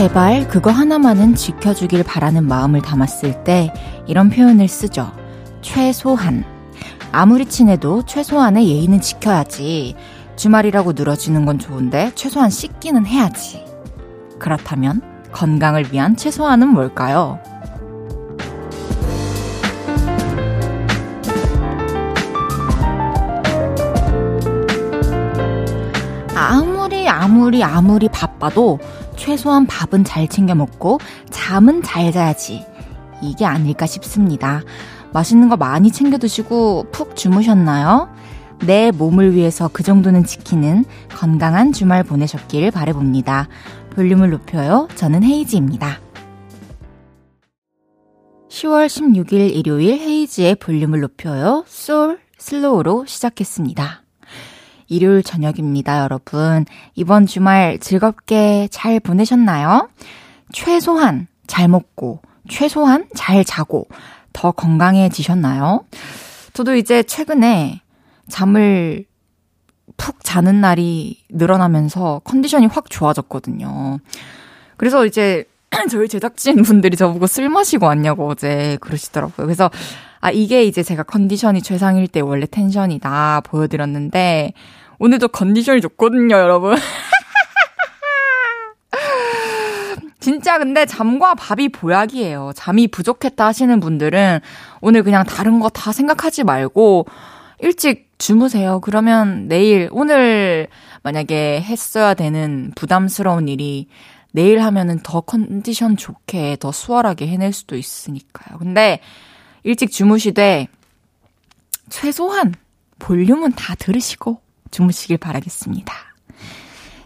제발 그거 하나만은 지켜주길 바라는 마음을 담았을 때 이런 표현을 쓰죠. 최소한. 아무리 친해도 최소한의 예의는 지켜야지. 주말이라고 늘어지는 건 좋은데 최소한 씻기는 해야지. 그렇다면 건강을 위한 최소한은 뭘까요? 아무리 아무리 아무리 바빠도 최소한 밥은 잘 챙겨 먹고 잠은 잘 자야지. 이게 아닐까 싶습니다. 맛있는 거 많이 챙겨 드시고 푹 주무셨나요? 내 몸을 위해서 그 정도는 지키는 건강한 주말 보내셨길 바래봅니다. 볼륨을 높여요. 저는 헤이지입니다. 10월 16일 일요일 헤이지의 볼륨을 높여요. 솔 슬로우로 시작했습니다. 일요일 저녁입니다, 여러분. 이번 주말 즐겁게 잘 보내셨나요? 최소한 잘 먹고, 최소한 잘 자고, 더 건강해지셨나요? 저도 이제 최근에 잠을 푹 자는 날이 늘어나면서 컨디션이 확 좋아졌거든요. 그래서 이제 저희 제작진 분들이 저보고 술 마시고 왔냐고 어제 그러시더라고요. 그래서 아, 이게 이제 제가 컨디션이 최상일 때 원래 텐션이다 보여드렸는데, 오늘도 컨디션이 좋거든요, 여러분. 진짜 근데 잠과 밥이 보약이에요. 잠이 부족했다 하시는 분들은 오늘 그냥 다른 거 다 생각하지 말고 일찍 주무세요. 그러면 내일, 오늘 만약에 했어야 되는 부담스러운 일이 내일 하면은 더 컨디션 좋게, 더 수월하게 해낼 수도 있으니까요. 근데 일찍 주무시되 최소한 볼륨은 다 들으시고 주무시길 바라겠습니다.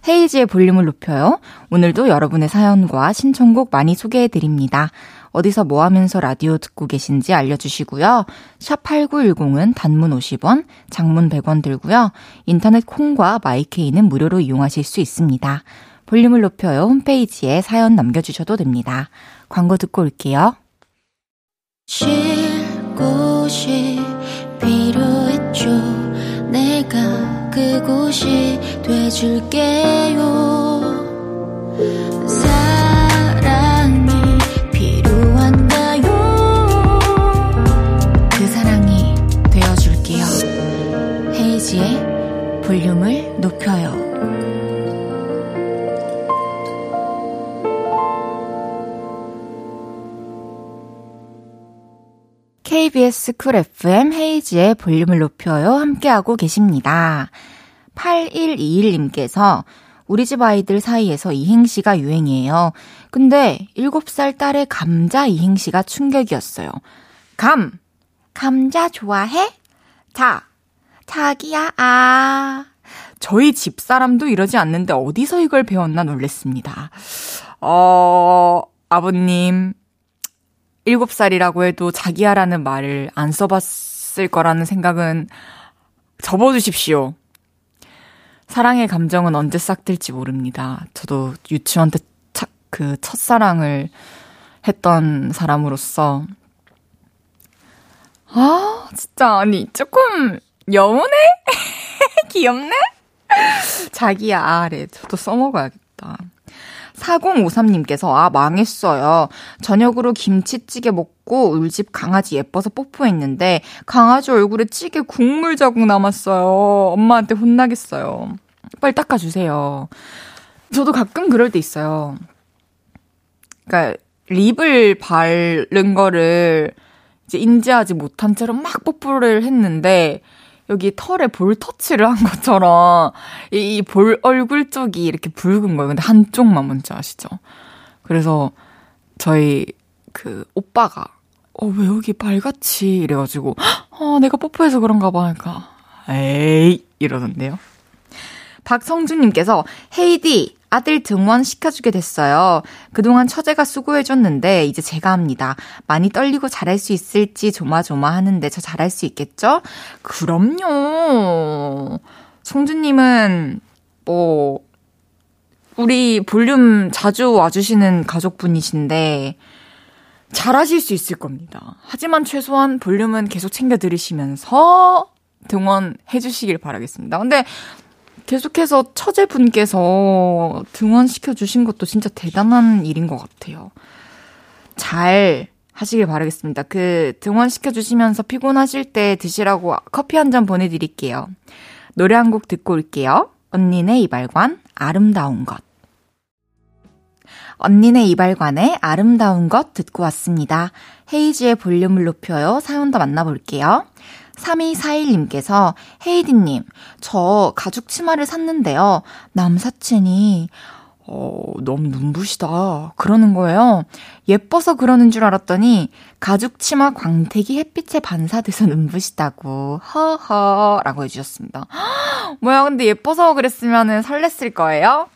헤이지의 볼륨을 높여요. 오늘도 여러분의 사연과 신청곡 많이 소개해 드립니다. 어디서 뭐 하면서 라디오 듣고 계신지 알려주시고요. 샵 8910은 단문 50원, 장문 100원 들고요. 인터넷 콩과 마이케이는 무료로 이용하실 수 있습니다. 볼륨을 높여요. 홈페이지에 사연 남겨주셔도 됩니다. 광고 듣고 올게요. 쉴 곳이 필요했죠. 내가 그곳이 돼줄게요. 사랑이 필요한가요? 그 사랑이 되어줄게요. 헤이지의 볼륨을 높여요. KBS 쿨 FM 헤이지의 볼륨을 높여요. 함께하고 계십니다. 8121님께서 우리 집 아이들 사이에서 이행시가 유행이에요. 근데 7살 딸의 감자 이행시가 충격이었어요. 감. 감자 좋아해? 자. 자기야, 아. 저희 집 사람도 이러지 않는데 어디서 이걸 배웠나 놀랬습니다. 어, 아버님, 7살이라고 해도 자기야라는 말을 안 써봤을 거라는 생각은 접어두십시오. 사랑의 감정은 언제 싹 들지 모릅니다. 저도 유치원 때 차, 그 첫사랑을 했던 사람으로서 아, 진짜 아니 조금 여운해? 귀엽네? 자기야, 아래 저도 써먹어야겠다. 4053님께서, 아, 망했어요. 저녁으로 김치찌개 먹고 울집 강아지 예뻐서 뽀뽀했는데, 강아지 얼굴에 찌개 국물 자국 남았어요. 엄마한테 혼나겠어요. 빨리 닦아주세요. 저도 가끔 그럴 때 있어요. 그니까, 립을 바른 거를 이제 인지하지 못한 채로 막 뽀뽀를 했는데, 여기 털에 볼 터치를 한 것처럼 이 볼 얼굴 쪽이 이렇게 붉은 거예요. 근데 한쪽만 뭔지 아시죠? 그래서 저희 그 오빠가 어, 왜 여기 빨갛지? 이래가지고, 어, 내가 뽀뽀해서 그런가 봐. 그러니까, 에이, 이러던데요. 박성준님께서, 헤이디, 아들 등원 시켜주게 됐어요. 그동안 처제가 수고해줬는데 이제 제가 합니다. 많이 떨리고 잘할 수 있을지 조마조마 하는데 저 잘할 수 있겠죠? 그럼요. 성주님은 뭐 우리 볼륨 자주 와주시는 가족분이신데 잘하실 수 있을 겁니다. 하지만 최소한 볼륨은 계속 챙겨 들으시면서 등원해 주시길 바라겠습니다. 근데 계속해서 처제분께서 등원시켜 주신 것도 진짜 대단한 일인 것 같아요. 잘 하시길 바라겠습니다. 그 등원시켜 주시면서 피곤하실 때 드시라고 커피 한 잔 보내드릴게요. 노래 한 곡 듣고 올게요. 언니네 이발관 아름다운 것. 언니네 이발관의 아름다운 것 듣고 왔습니다. 헤이지의 볼륨을 높여요. 사연 도 만나볼게요. 3241님께서 헤이디님, 저 가죽 치마를 샀는데요. 남사친이 어, 너무 눈부시다. 그러는 거예요. 예뻐서 그러는 줄 알았더니 가죽 치마 광택이 햇빛에 반사돼서 눈부시다고. 허허 라고 해주셨습니다. 뭐야, 근데 예뻐서 그랬으면은 설렜을 거예요?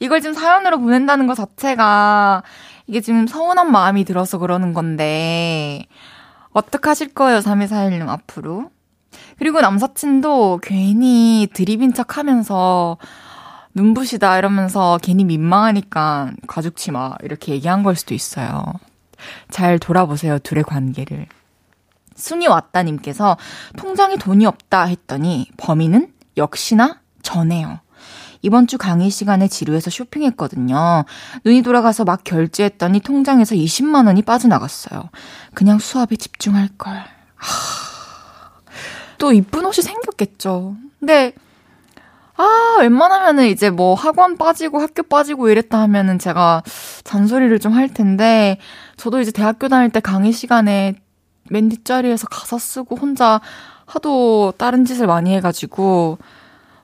이걸 지금 사연으로 보낸다는 것 자체가 이게 지금 서운한 마음이 들어서 그러는 건데 어떡하실 거예요, 3241님 앞으로? 그리고 남사친도 괜히 드립인 척 하면서 눈부시다 이러면서 괜히 민망하니까 가죽치 마 이렇게 얘기한 걸 수도 있어요. 잘 돌아보세요, 둘의 관계를. 순이 왔다님께서 통장에 돈이 없다 했더니 범인은 역시나 전해요. 이번 주 강의 시간에 지루해서 쇼핑했거든요. 눈이 돌아가서 막 결제했더니 통장에서 20만 원이 빠져나갔어요. 그냥 수업에 집중할 걸. 하... 또 이쁜 옷이 생겼겠죠. 근데 아, 웬만하면은 이제 뭐 학원 빠지고 학교 빠지고 이랬다 하면은 제가 잔소리를 좀 할 텐데, 저도 이제 대학교 다닐 때 강의 시간에 맨 뒷자리에서 가사 쓰고 혼자 하도 다른 짓을 많이 해가지고,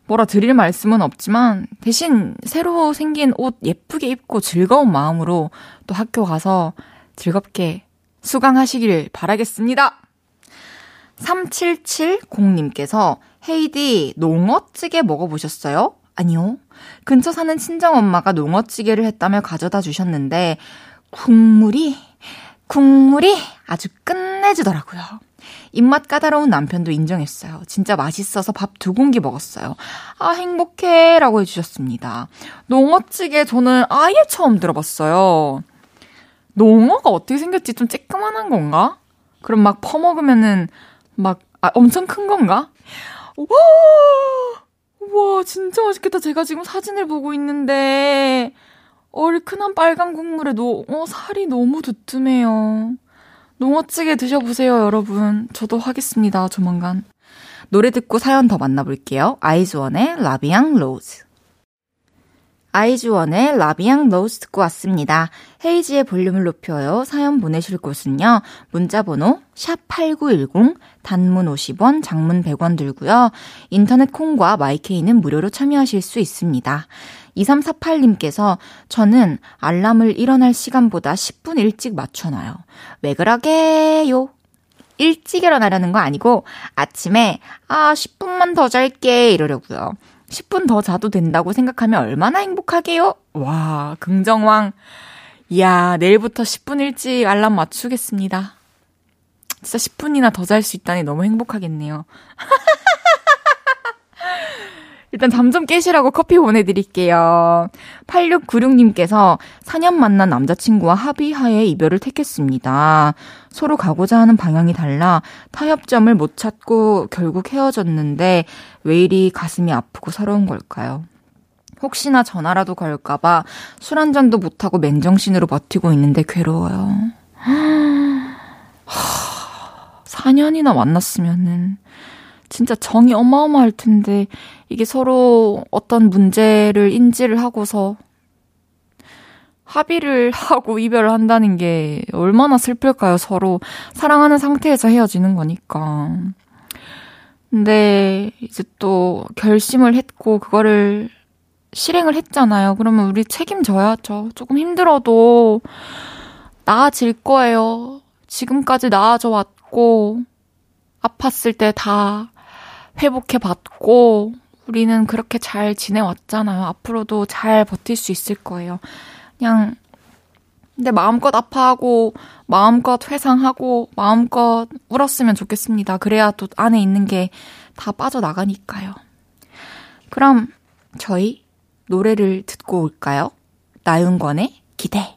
뭐라 드릴 말씀은 없지만 대신 새로 생긴 옷 예쁘게 입고 즐거운 마음으로 또 학교 가서 즐겁게 수강하시길 바라겠습니다. 3770님께서 헤이디 농어찌개 먹어보셨어요? 아니요. 근처 사는 친정 엄마가 농어찌개를 했다며 가져다 주셨는데 국물이 국물이 아주 끝내주더라고요. 입맛 까다로운 남편도 인정했어요. 진짜 맛있어서 밥 두 공기 먹었어요. 아, 행복해. 라고 해주셨습니다. 농어찌개 저는 아예 처음 들어봤어요. 농어가 어떻게 생겼지? 좀 쬐끄만한 건가? 그럼 막 퍼먹으면은 막, 아, 엄청 큰 건가? 와! 와, 진짜 맛있겠다. 제가 지금 사진을 보고 있는데, 얼큰한 빨간 국물에 노, 어, 살이 너무 두툼해요. 농어찌개 드셔보세요, 여러분. 저도 하겠습니다, 조만간. 노래 듣고 사연 더 만나볼게요. 아이즈원의 La Vie en Rose. 아이즈원의 La Vie en Rose 듣고 왔습니다. 헤이즈의 볼륨을 높여요. 사연 보내실 곳은요. 문자번호 샵8910 단문 50원, 장문 100원 들고요. 인터넷 콩과 마이케이는 무료로 참여하실 수 있습니다. 2348님께서 저는 알람을 일어날 시간보다 10분 일찍 맞춰놔요. 왜 그러게요? 일찍 일어나려는 거 아니고 아침에 아 10분만 더 잘게 이러려고요. 10분 더 자도 된다고 생각하면 얼마나 행복하게요? 와, 긍정왕. 이야, 내일부터 10분 일찍 알람 맞추겠습니다. 진짜 10분이나 더 잘 수 있다니 너무 행복하겠네요. 일단 잠 좀 깨시라고 커피 보내드릴게요. 8696님께서 4년 만난 남자친구와 합의하에 이별을 택했습니다. 서로 가고자 하는 방향이 달라 타협점을 못 찾고 결국 헤어졌는데 왜 이리 가슴이 아프고 서러운 걸까요? 혹시나 전화라도 걸까봐 술 한 잔도 못하고 맨정신으로 버티고 있는데 괴로워요. 4년이나 만났으면은 진짜 정이 어마어마할 텐데 이게 서로 어떤 문제를 인지를 하고서 합의를 하고 이별을 한다는 게 얼마나 슬플까요? 서로 사랑하는 상태에서 헤어지는 거니까. 근데 이제 또 결심을 했고 그거를 실행을 했잖아요. 그러면 우리 책임져야죠. 조금 힘들어도 나아질 거예요. 지금까지 나아져 왔고 아팠을 때 다 회복해 봤고, 우리는 그렇게 잘 지내왔잖아요. 앞으로도 잘 버틸 수 있을 거예요. 그냥, 근데 마음껏 아파하고, 마음껏 회상하고, 마음껏 울었으면 좋겠습니다. 그래야 또 안에 있는 게 다 빠져나가니까요. 그럼, 저희 노래를 듣고 올까요? 나윤권의 기대.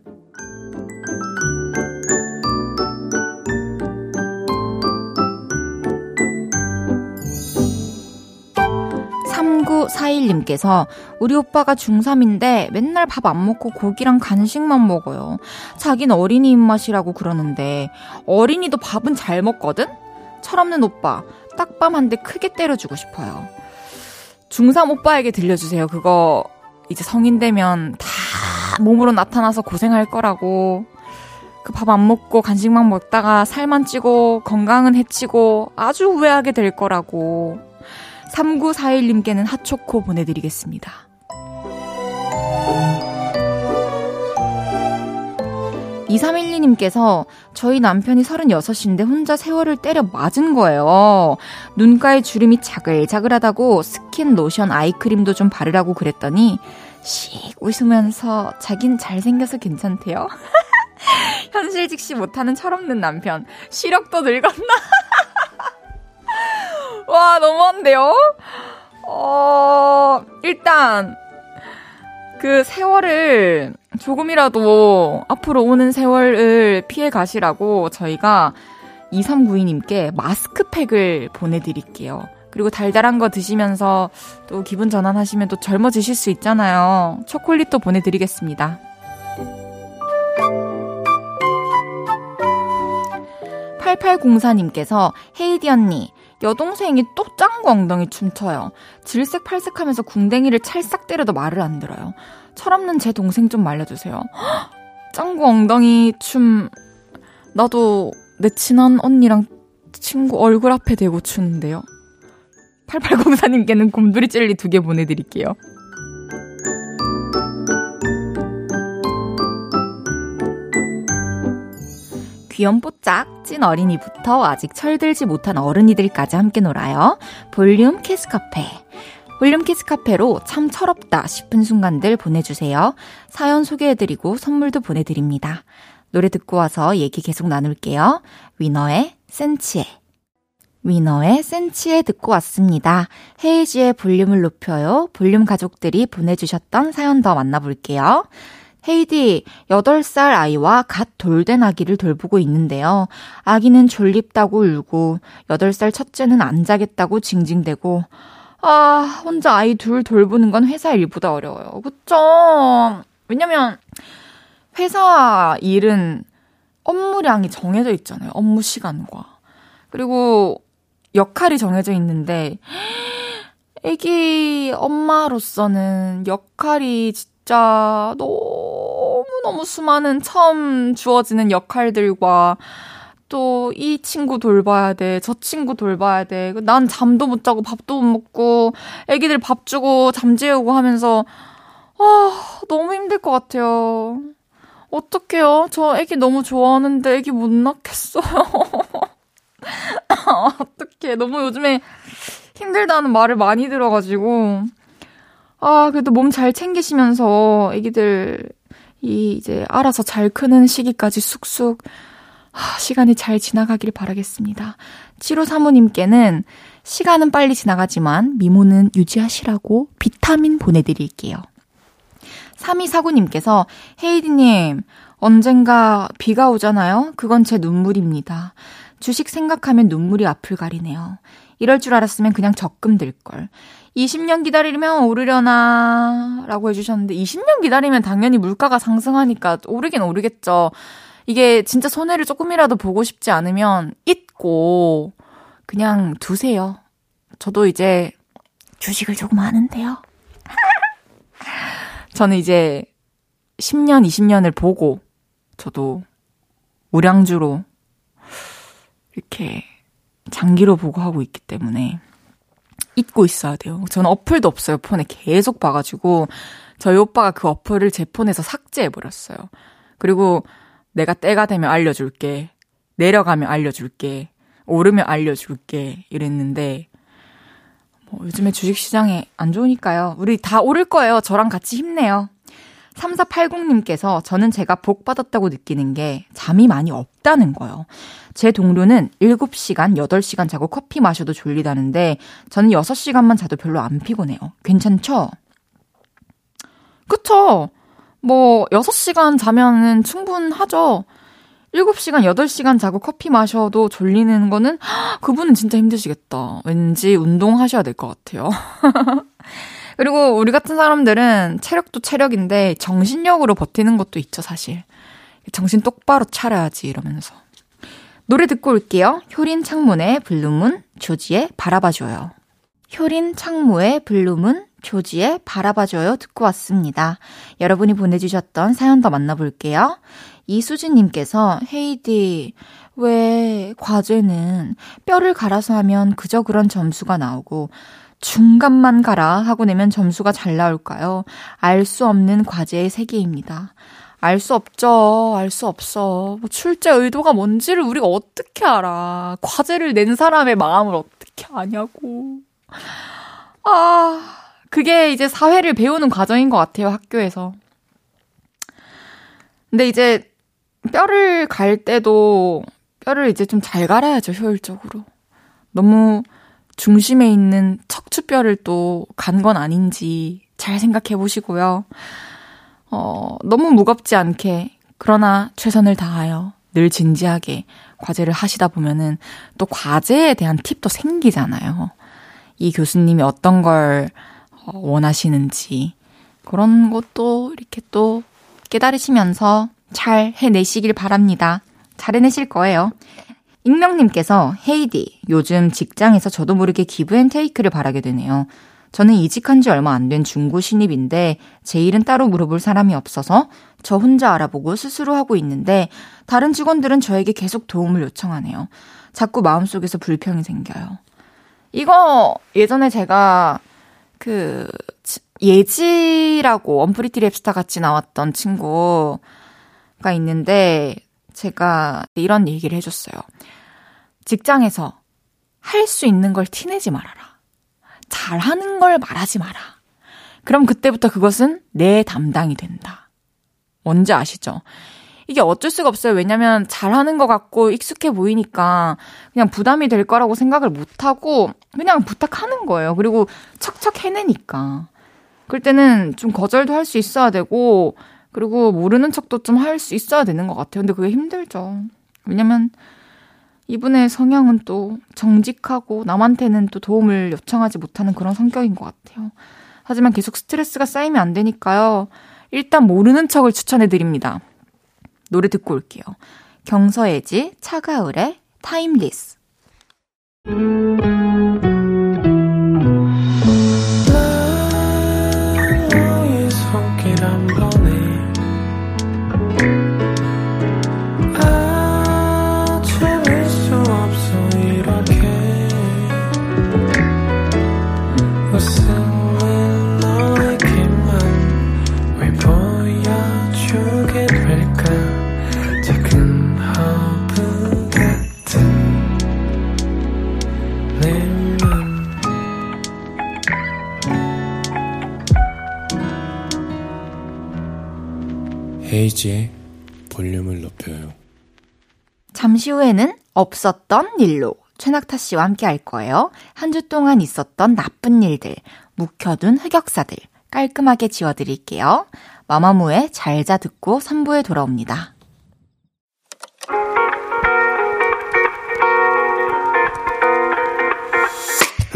3941님께서 우리 오빠가 중3인데 맨날 밥 안 먹고 고기랑 간식만 먹어요. 자긴 어린이 입맛이라고 그러는데 어린이도 밥은 잘 먹거든? 철없는 오빠 딱밤 한 대 크게 때려주고 싶어요. 중3 오빠에게 들려주세요. 그거 이제 성인 되면 다 몸으로 나타나서 고생할 거라고. 그 밥 안 먹고 간식만 먹다가 살만 찌고 건강은 해치고 아주 후회하게 될 거라고. 3941님께는 핫초코 보내드리겠습니다. 2312님께서 저희 남편이 36인데 혼자 세월을 때려 맞은 거예요. 눈가에 주름이 자글자글하다고 스킨, 로션, 아이크림도 좀 바르라고 그랬더니 씩 웃으면서 자긴 잘생겨서 괜찮대요. 현실 직시 못하는 철없는 남편. 시력도 늙었나? 와, 너무한데요? 어, 일단, 그 세월을 조금이라도 앞으로 오는 세월을 피해 가시라고 저희가 2392님께 마스크팩을 보내드릴게요. 그리고 달달한 거 드시면서 또 기분 전환하시면 또 젊어지실 수 있잖아요. 초콜릿도 보내드리겠습니다. 8804님께서 헤이디 언니, 여동생이 또 짱구 엉덩이 춤춰요. 질색팔색 하면서 궁뎅이를 찰싹 때려도 말을 안 들어요. 철없는 제 동생 좀 말려주세요. 짱구 엉덩이 춤 나도 내 친한 언니랑 친구 얼굴 앞에 대고 추는데요. 8804님께는 곰돌이 젤리 두 개 보내드릴게요. 귀염뽀짝 찐 어린이부터 아직 철들지 못한 어른이들까지 함께 놀아요. 볼륨 키즈 카페. 볼륨 키즈 카페로 참 철없다 싶은 순간들 보내주세요. 사연 소개해드리고 선물도 보내드립니다. 노래 듣고 와서 얘기 계속 나눌게요. 위너의 센치해. 위너의 센치해 듣고 왔습니다. 헤이즈의 볼륨을 높여요. 볼륨 가족들이 보내주셨던 사연 더 만나볼게요. 헤이디, 8살 아이와 갓 돌된 아기를 돌보고 있는데요. 아기는 졸립다고 울고, 8살 첫째는 안 자겠다고 징징대고, 아, 혼자 아이 둘 돌보는 건 회사 일보다 어려워요. 그쵸? 왜냐면, 회사 일은 업무량이 정해져 있잖아요. 업무 시간과. 그리고 역할이 정해져 있는데, 애기 엄마로서는 역할이 진짜 너무너무 수많은 처음 주어지는 역할들과 또 이 친구 돌봐야 돼, 저 친구 돌봐야 돼. 난 잠도 못 자고 밥도 못 먹고 애기들 밥 주고 잠 재우고 하면서 아, 너무 힘들 것 같아요. 어떡해요? 저 애기 너무 좋아하는데 애기 못 낳겠어요. 어떡해. 너무 요즘에 힘들다는 말을 많이 들어가지고. 아, 그래도 몸 잘 챙기시면서 애기들 이 이제 알아서 잘 크는 시기까지 쑥쑥 아, 시간이 잘 지나가길 바라겠습니다. 7호 사모님께는 시간은 빨리 지나가지만 미모는 유지하시라고 비타민 보내드릴게요. 3249님께서 헤이디님 언젠가 비가 오잖아요. 그건 제 눈물입니다. 주식 생각하면 눈물이 앞을 가리네요. 이럴 줄 알았으면 그냥 적금 들걸. 20년 기다리면 오르려나 라고 해주셨는데 20년 기다리면 당연히 물가가 상승하니까 오르긴 오르겠죠. 이게 진짜 손해를 조금이라도 보고 싶지 않으면 잊고 그냥 두세요. 저도 이제 주식을 조금 하는데요. 저는 이제 10년, 20년을 보고 저도 우량주로 이렇게 장기로 보고 하고 있기 때문에 잊고 있어야 돼요. 저는 어플도 없어요. 폰에 계속 봐가지고 저희 오빠가 그 어플을 제 폰에서 삭제해버렸어요. 그리고 내가 때가 되면 알려줄게. 내려가면 알려줄게. 오르면 알려줄게. 이랬는데 어, 요즘에 주식시장에 안 좋으니까요. 우리 다 오를 거예요. 저랑 같이 힘내요. 3480님께서 저는 제가 복 받았다고 느끼는 게 잠이 많이 없다는 거예요. 제 동료는 7시간, 8시간 자고 커피 마셔도 졸리다는데 저는 6시간만 자도 별로 안 피곤해요. 괜찮죠? 그쵸? 뭐 6시간 자면은 충분하죠. 7시간, 8시간 자고 커피 마셔도 졸리는 거는 그분은 진짜 힘드시겠다. 왠지 운동하셔야 될 것 같아요. 그리고 우리 같은 사람들은 체력도 체력인데 정신력으로 버티는 것도 있죠, 사실. 정신 똑바로 차려야지 이러면서. 노래 듣고 올게요. 효린 창모의 Blue Moon, 조지의 바라봐줘요. 효린 창모의 Blue Moon, 조지의 바라봐줘요 듣고 왔습니다. 여러분이 보내주셨던 사연 더 만나볼게요. 이수진님께서 헤이즈 왜 과제는 뼈를 갈아서 하면 그저 그런 점수가 나오고 중간만 가라 하고 내면 점수가 잘 나올까요? 알 수 없는 과제의 세계입니다. 알 수 없죠. 알 수 없어. 뭐 출제 의도가 뭔지를 우리가 어떻게 알아. 과제를 낸 사람의 마음을 어떻게 아냐고. 아, 그게 이제 사회를 배우는 과정인 것 같아요, 학교에서. 근데 이제 뼈를 갈 때도 뼈를 이제 좀 잘 갈아야죠, 효율적으로. 너무 중심에 있는 척추뼈를 또 간 건 아닌지 잘 생각해 보시고요. 어, 너무 무겁지 않게, 그러나 최선을 다하여 늘 진지하게 과제를 하시다 보면은 또 과제에 대한 팁도 생기잖아요. 이 교수님이 어떤 걸 어, 원하시는지 그런 것도 이렇게 또 깨달으시면서 잘 해내시길 바랍니다. 잘 해내실 거예요. 익명님께서 헤이디, 요즘 직장에서 저도 모르게 기브앤테이크를 바라게 되네요. 저는 이직한 지 얼마 안 된 중고 신입인데 제 일은 따로 물어볼 사람이 없어서 저 혼자 알아보고 스스로 하고 있는데 다른 직원들은 저에게 계속 도움을 요청하네요. 자꾸 마음속에서 불평이 생겨요. 이거 예전에 제가 그 예지라고 언프리티 랩스타 같이 나왔던 친구가 있는데 제가 이런 얘기를 해줬어요. 직장에서 할 수 있는 걸 티내지 말아라. 잘하는 걸 말하지 마라. 그럼 그때부터 그것은 내 담당이 된다. 뭔지 아시죠? 이게 어쩔 수가 없어요. 왜냐면 잘하는 것 같고 익숙해 보이니까 그냥 부담이 될 거라고 생각을 못 하고 그냥 부탁하는 거예요. 그리고 척척 해내니까. 그럴 때는 좀 거절도 할 수 있어야 되고 그리고 모르는 척도 좀 할 수 있어야 되는 것 같아요. 근데 그게 힘들죠. 왜냐면 이분의 성향은 또 정직하고 남한테는 또 도움을 요청하지 못하는 그런 성격인 것 같아요. 하지만 계속 스트레스가 쌓이면 안 되니까요. 일단 모르는 척을 추천해 드립니다. 노래 듣고 올게요. 경서예지, 차가울의 타임리스. 헤이지의 볼륨을 높여요. 잠시 후에는 없었던 일로 최낙타 씨와 함께 할 거예요. 한 주 동안 있었던 나쁜 일들, 묵혀둔 흑역사들 깔끔하게 지워드릴게요. 마마무의 잘자 듣고 3부에 돌아옵니다.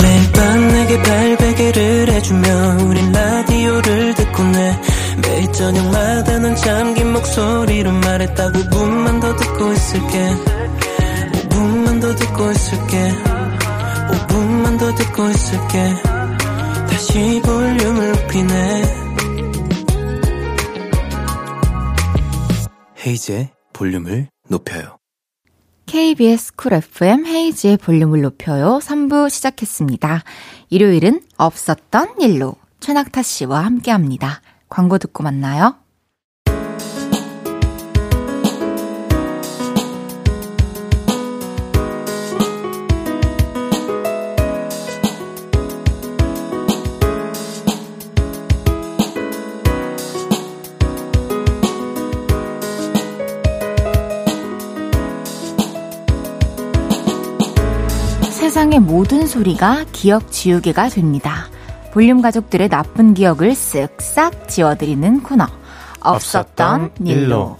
매일 밤 내게 발베개를 해주며 우린 라디오를 듣고 내 매일 저녁마다 넌 잠긴 목소리로 말했다 5분만 더 듣고 있을게. 5분만 더 듣고 있을게. 5분만 더 듣고 있을게. 다시 볼륨을 높이네. 헤이즈의 볼륨을 높여요. KBS Cool FM 헤이즈의 볼륨을 높여요. 3부 시작했습니다. 일요일은 없었던 일로. 최낙타 씨와 함께 합니다. 광고 듣고 만나요. 세상의 모든 소리가 기억 지우개가 됩니다. 볼륨 가족들의 나쁜 기억을 쓱싹 지워드리는 코너. 없었던 일로.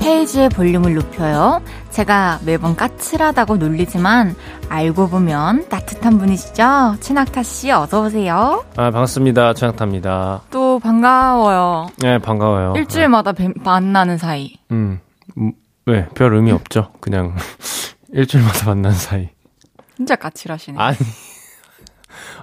페이지의 볼륨을 높여요. 제가 매번 까칠하다고 놀리지만 알고 보면 따뜻한 분이시죠? 최낙타 씨 어서 오세요. 아 반갑습니다. 최낙타입니다. 또 반가워요. 네 반가워요. 일주일마다 네. 만나는 사이. 음, 음, 네, 별 의미 없죠. 그냥 일주일마다 만나는 사이. 진짜 까칠하시네. 아니.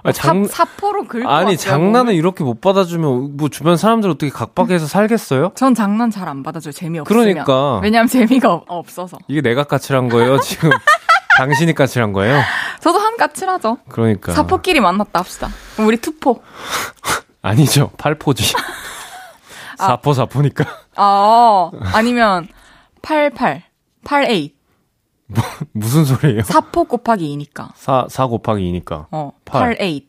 아, 장, 사, 포로 긁고 아니 장난을 이렇게 못 받아주면 뭐 주변 사람들 어떻게 각박해서 살겠어요? 전 장난 잘 안 받아줘요. 재미없으면. 그러니까. 왜냐면 재미가 없어서. 이게 내가 까칠한 거예요 지금? 당신이 까칠한 거예요? 저도 한 까칠하죠. 그러니까. 사포끼리 만났다 합시다. 그럼 우리 투포. 아니죠. 팔포지. 아. 사포 사포니까. 아 아니면 88 88 뭐, 무슨 소리예요? 4포 곱하기 2니까. 4, 4 곱하기 2니까. 어, 8, 8.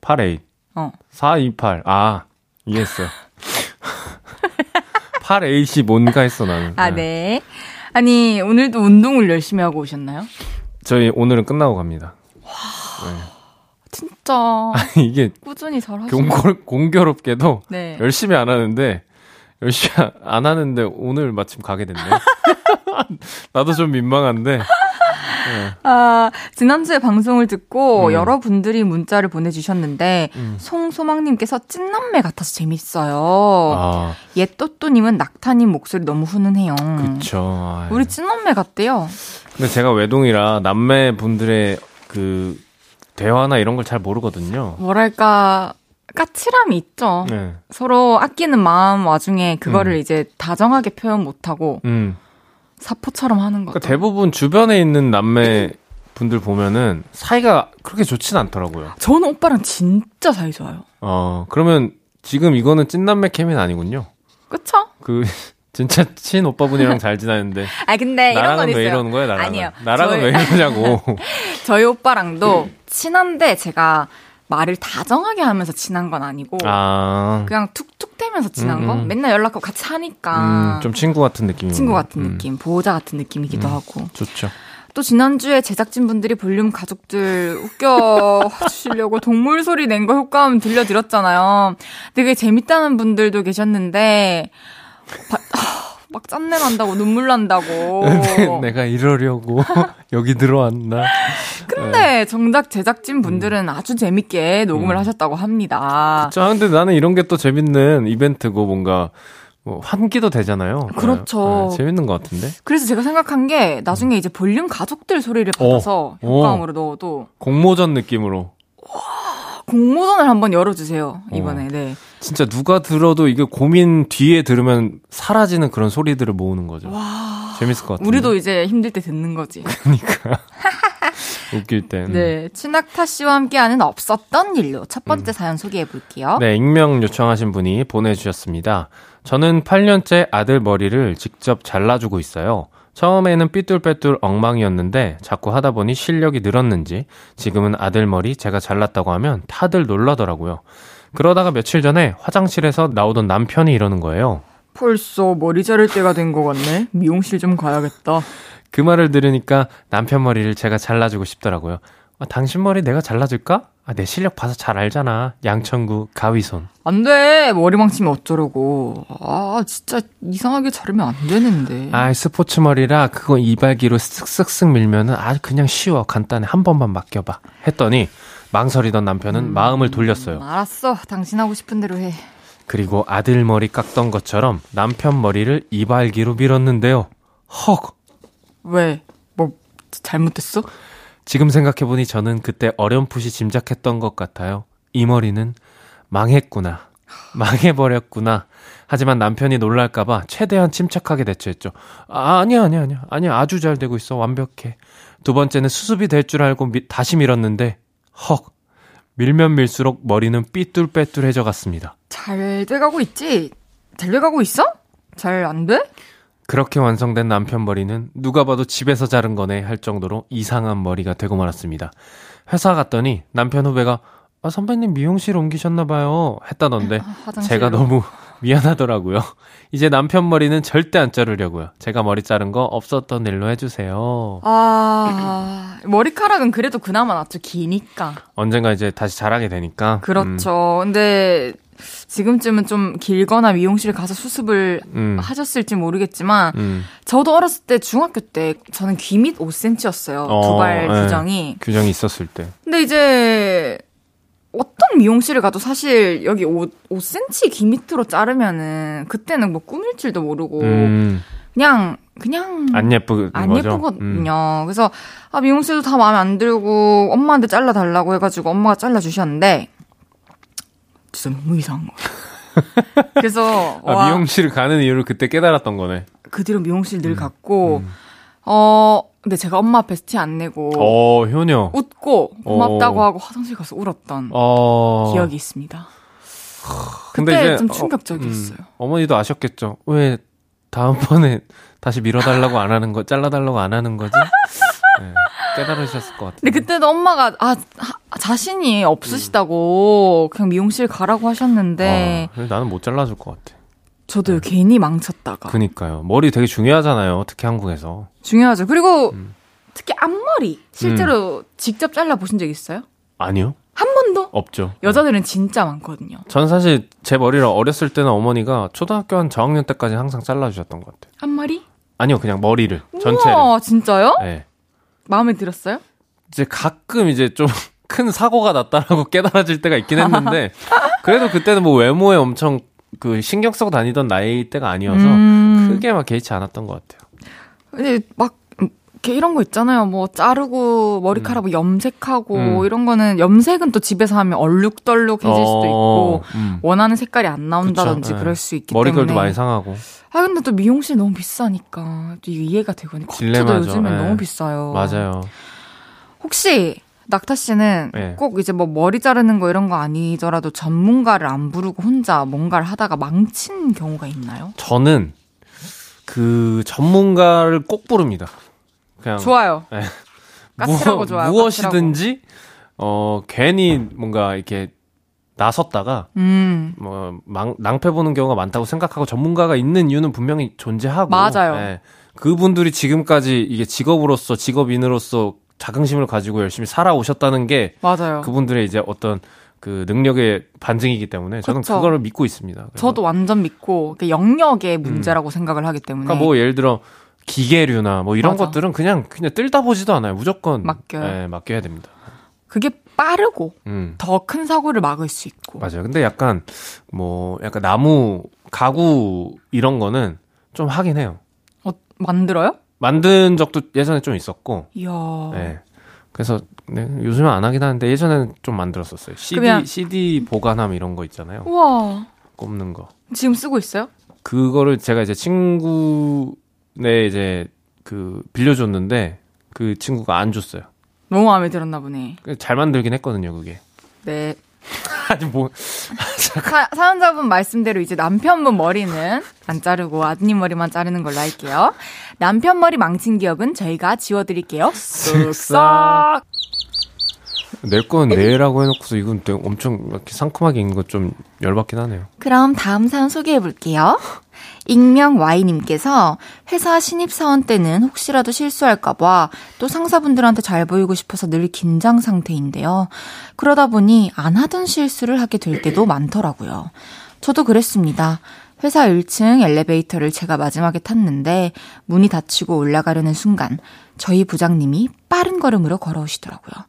8, 8. 어. 4, 2, 8. 아, 이해했어요. 8, 8이 뭔가 했어, 나는. 아, 네. 네. 아니, 오늘도 운동을 열심히 하고 오셨나요? 저희 오늘은 끝나고 갑니다. 와. 네. 진짜. 아니, 이게. 꾸준히 잘 하시네. 공교, 공교롭게도. 네. 열심히 안 하는데, 열심히 안 하는데 오늘 마침 가게 됐네. 나도 좀 민망한데. 네. 아, 지난주에 방송을 듣고 음. 여러분들이 문자를 보내주셨는데, 음. 송소망님께서 찐남매 같아서 재밌어요. 아. 옛또또님은 낙타님 목소리 너무 훈훈해요. 그쵸. 우리 찐남매 같대요. 근데 제가 외동이라 남매 분들의 그, 대화나 이런 걸 잘 모르거든요. 뭐랄까, 까칠함이 있죠. 네. 서로 아끼는 마음 와중에 그거를 음. 이제 다정하게 표현 못하고 음. 사포처럼 하는 거. 그러니까 대부분 주변에 있는 남매 분들 보면은 사이가 그렇게 좋진 않더라고요. 저는 오빠랑 진짜 사이 좋아요. 어 그러면 지금 이거는 찐남매 캠은 아니군요. 그쵸? 그 진짜 친 오빠분이랑 잘 지내는데. 아 근데 이런 건왜 있어요. 이러는 거야 나랑은? 아니요. 나랑은 저희... 왜 이러냐고. 저희 오빠랑도 친한데 제가 말을 다정하게 하면서 친한 건 아니고 아. 그냥 툭툭 대면서 친한 음, 거 음. 맨날 연락하고 같이 하니까 음, 좀 친구 같은 느낌이 친구 같은 음. 느낌 보호자 같은 느낌이기도 음, 하고 좋죠. 또 지난주에 제작진 분들이 볼륨 가족들 웃겨 주시려고 동물 소리 낸 거 효과음 들려드렸잖아요. 되게 재밌다는 분들도 계셨는데 바, 막 짠내 난다고 눈물 난다고. 내가 이러려고 여기 들어왔나. 근데 네. 정작 제작진 분들은 음. 아주 재밌게 녹음을 음. 하셨다고 합니다. 그쵸. 근데 나는 이런 게 또 재밌는 이벤트고 뭔가 뭐 환기도 되잖아요. 그렇죠. 네, 재밌는 것 같은데. 그래서 제가 생각한 게 나중에 이제 볼륨 가족들 소리를 받아서 오, 효과음으로 오. 넣어도 공모전 느낌으로. 와, 공모전을 한번 열어주세요 이번에. 오. 네. 진짜 누가 들어도 이게 고민 뒤에 들으면 사라지는 그런 소리들을 모으는 거죠. 와. 재밌을 것 같아요. 우리도 이제 힘들 때 듣는 거지. 그러니까. 웃길 때. 음. 네. 친낙타 씨와 함께하는 없었던 일로 첫 번째 음. 사연 소개해 볼게요. 네. 익명 요청하신 분이 보내주셨습니다. 저는 8년째 아들 머리를 직접 잘라주고 있어요. 처음에는 삐뚤빼뚤 엉망이었는데 자꾸 하다 보니 실력이 늘었는지 지금은 아들 머리 제가 잘랐다고 하면 다들 놀라더라고요. 그러다가 며칠 전에 화장실에서 나오던 남편이 이러는 거예요. 벌써 머리 자를 때가 된 것 같네. 미용실 좀 가야겠다. 그 말을 들으니까 남편 머리를 제가 잘라주고 싶더라고요. 아, 당신 머리 내가 잘라줄까? 아, 내 실력 봐서 잘 알잖아. 양천구 가위손. 안 돼. 머리 망치면 어쩌려고. 아, 진짜 이상하게 자르면 안 되는데. 아, 스포츠 머리라 그거 이발기로 쓱쓱쓱 밀면은 아, 그냥 쉬워. 간단해. 한 번만 맡겨봐. 했더니 망설이던 남편은 음, 마음을 돌렸어요. 알았어. 당신 하고 싶은 대로 해. 그리고 아들 머리 깎던 것처럼 남편 머리를 이발기로 밀었는데요. 헉! 왜? 뭐 잘못됐어? 지금 생각해보니 저는 그때 어렴풋이 짐작했던 것 같아요. 이 머리는 망했구나. 망해버렸구나. 하지만 남편이 놀랄까봐 최대한 침착하게 대처했죠. 아, 아니야, 아니야, 아니야. 아니야, 아주 잘 되고 있어. 완벽해. 두 번째는 수습이 될 줄 알고 미, 다시 밀었는데, 헉. 밀면 밀수록 머리는 삐뚤빼뚤해져 갔습니다. 잘 돼가고 있지? 잘 돼가고 있어? 잘 안 돼? 그렇게 완성된 남편 머리는 누가 봐도 집에서 자른 거네 할 정도로 이상한 머리가 되고 말았습니다. 회사 갔더니 남편 후배가 아, 선배님 미용실 옮기셨나봐요. 했다던데. 아. 제가 너무 미안하더라고요. 이제 남편 머리는 절대 안 자르려고요. 제가 머리 자른 거 없었던 일로 해주세요. 아, 머리카락은 그래도 그나마 낫죠. 기니까. 언젠가 이제 다시 자라게 되니까. 그렇죠. 근데 지금쯤은 좀 길거나 미용실 가서 수습을 음, 음, 하셨을지 모르겠지만 음. 저도 어렸을 때 중학교 때 저는 귀 밑 5cm였어요. 어, 두발 네. 규정이. 규정이 있었을 때. 근데 이제 어떤 미용실을 가도 사실 여기 5, 5cm 귀 밑으로 자르면은 그때는 뭐 꾸밀 줄도 모르고 음, 그냥 그냥 안 예쁘는 안 거죠. 음. 예쁘거든요. 그래서 아 미용실도 다 마음에 안 들고 엄마한테 잘라 달라고 해가지고 엄마가 잘라 주셨는데 너무 이상한 거예요. 그래서 아, 와, 미용실 가는 이유를 그때 깨달았던 거네. 그 뒤로 미용실 늘 음, 갔고 음. 어 근데 제가 엄마 앞에 티안 내고 어, 효녀. 웃고 고맙다고 어. 하고 화장실 가서 울었던 어. 기억이 있습니다. 근데 그때 이제, 좀 어, 충격적이었어요. 음, 어머니도 아셨겠죠. 왜 다음번에 다시 밀어달라고 안 하는 거, 잘라달라고 안 하는 거지? 네, 깨달으셨을 것 같아요. 근데 그때도 엄마가 아 하- 자신이 없으시다고 그냥 미용실 가라고 하셨는데 어, 나는 못 잘라줄 것 같아. 저도 괜히 망쳤다가 그니까요. 머리 되게 중요하잖아요. 특히 한국에서. 중요하죠. 그리고 음. 특히 앞머리 실제로 직접 잘라 보신 적 있어요? 아니요? 한 번도? 없죠. 여자들은 진짜 많거든요. 전 사실 제 머리를 어렸을 때는 어머니가 초등학교 한 저학년 때까지 항상 잘라주셨던 것 같아요. 앞머리? 아니요, 그냥 머리를. 전체를. 우와, 진짜요? 네. 마음에 들었어요? 이제 가끔 이제 좀 큰 사고가 났다라고 깨달아질 때가 있긴 했는데 그래도 그때는 뭐 외모에 엄청 그 신경 쓰고 다니던 나이 때가 아니어서 음. 크게 막 개의치 않았던 것 같아요. 근데 막 이렇게 이런 거 있잖아요. 뭐 자르고 머리카락 뭐 염색하고 음. 이런 거는 염색은 또 집에서 하면 얼룩덜룩해질 수도 있고 음. 원하는 색깔이 안 나온다든지 그쵸, 네. 그럴 수 있기 머리결도 때문에. 많이 상하고 아 근데 또 미용실 너무 비싸니까 또 이해가 되거든요. 커트도 네. 너무 비싸요. 맞아요. 혹시 낙타 씨는 네. 꼭 이제 뭐 머리 자르는 거 이런 거 아니더라도 전문가를 안 부르고 혼자 뭔가를 하다가 망친 경우가 있나요? 저는 그 전문가를 꼭 부릅니다. 그냥 좋아요. 네. 까칠하고 무엇- 좋아요. 무엇이든지 어 괜히 뭔가 이렇게 나섰다가 음. 뭐 망, 낭패 보는 경우가 많다고 생각하고 전문가가 있는 이유는 분명히 존재하고 맞아요. 예. 그분들이 지금까지 이게 직업으로서 직업인으로서 자긍심을 가지고 열심히 살아오셨다는 게 맞아요. 그분들의 이제 어떤 그 능력의 반증이기 때문에 저는 그쵸. 그거를 믿고 있습니다. 저도 완전 믿고 그 영역의 문제라고 생각을 하기 때문에 음. 그러니까 뭐 예를 들어 기계류나 뭐 이런 맞아. 것들은 그냥 그냥 뜰다 보지도 않아요. 무조건 맡겨요. 예, 맡겨야 됩니다. 그게 빠르고 음. 더큰 사고를 막을 수 있고 맞아요. 근데 약간 뭐 약간 나무 가구 이런 거는 좀 하긴 해요. 어, 만들어요? 만든 적도 예전에 좀 있었고, 이야. 네. 그래서 네, 요즘은 안 하긴 하는데 예전에는 좀 만들었었어요. CD 그냥- CD 보관함 이런 거 있잖아요. 우와. 꼽는 거. 지금 쓰고 있어요? 그거를 제가 이제 친구 네 이제 그 빌려줬는데 그 친구가 안 줬어요. 너무 마음에 들었나 보네. 잘 만들긴 했거든요, 그게. 네. 아니 뭐 사, 사연자분 말씀대로 이제 남편분 머리는 안 자르고 아드님 머리만 자르는 걸로 할게요. 남편 머리 망친 기억은 저희가 지워드릴게요. 쓱싹. 낼건 내라고 해놓고서 이건 엄청 이렇게 상큼하게 읽는 거 좀 열받긴 하네요. 그럼 다음 사연 소개해 볼게요. 익명 Y님께서 회사 신입사원 때는 혹시라도 실수할까봐 또 상사분들한테 잘 보이고 싶어서 늘 긴장 상태인데요. 그러다 보니 안 하던 실수를 하게 될 때도 많더라고요. 저도 그랬습니다. 회사 1층 엘리베이터를 제가 마지막에 탔는데 문이 닫히고 올라가려는 순간 저희 부장님이 빠른 걸음으로 걸어오시더라고요.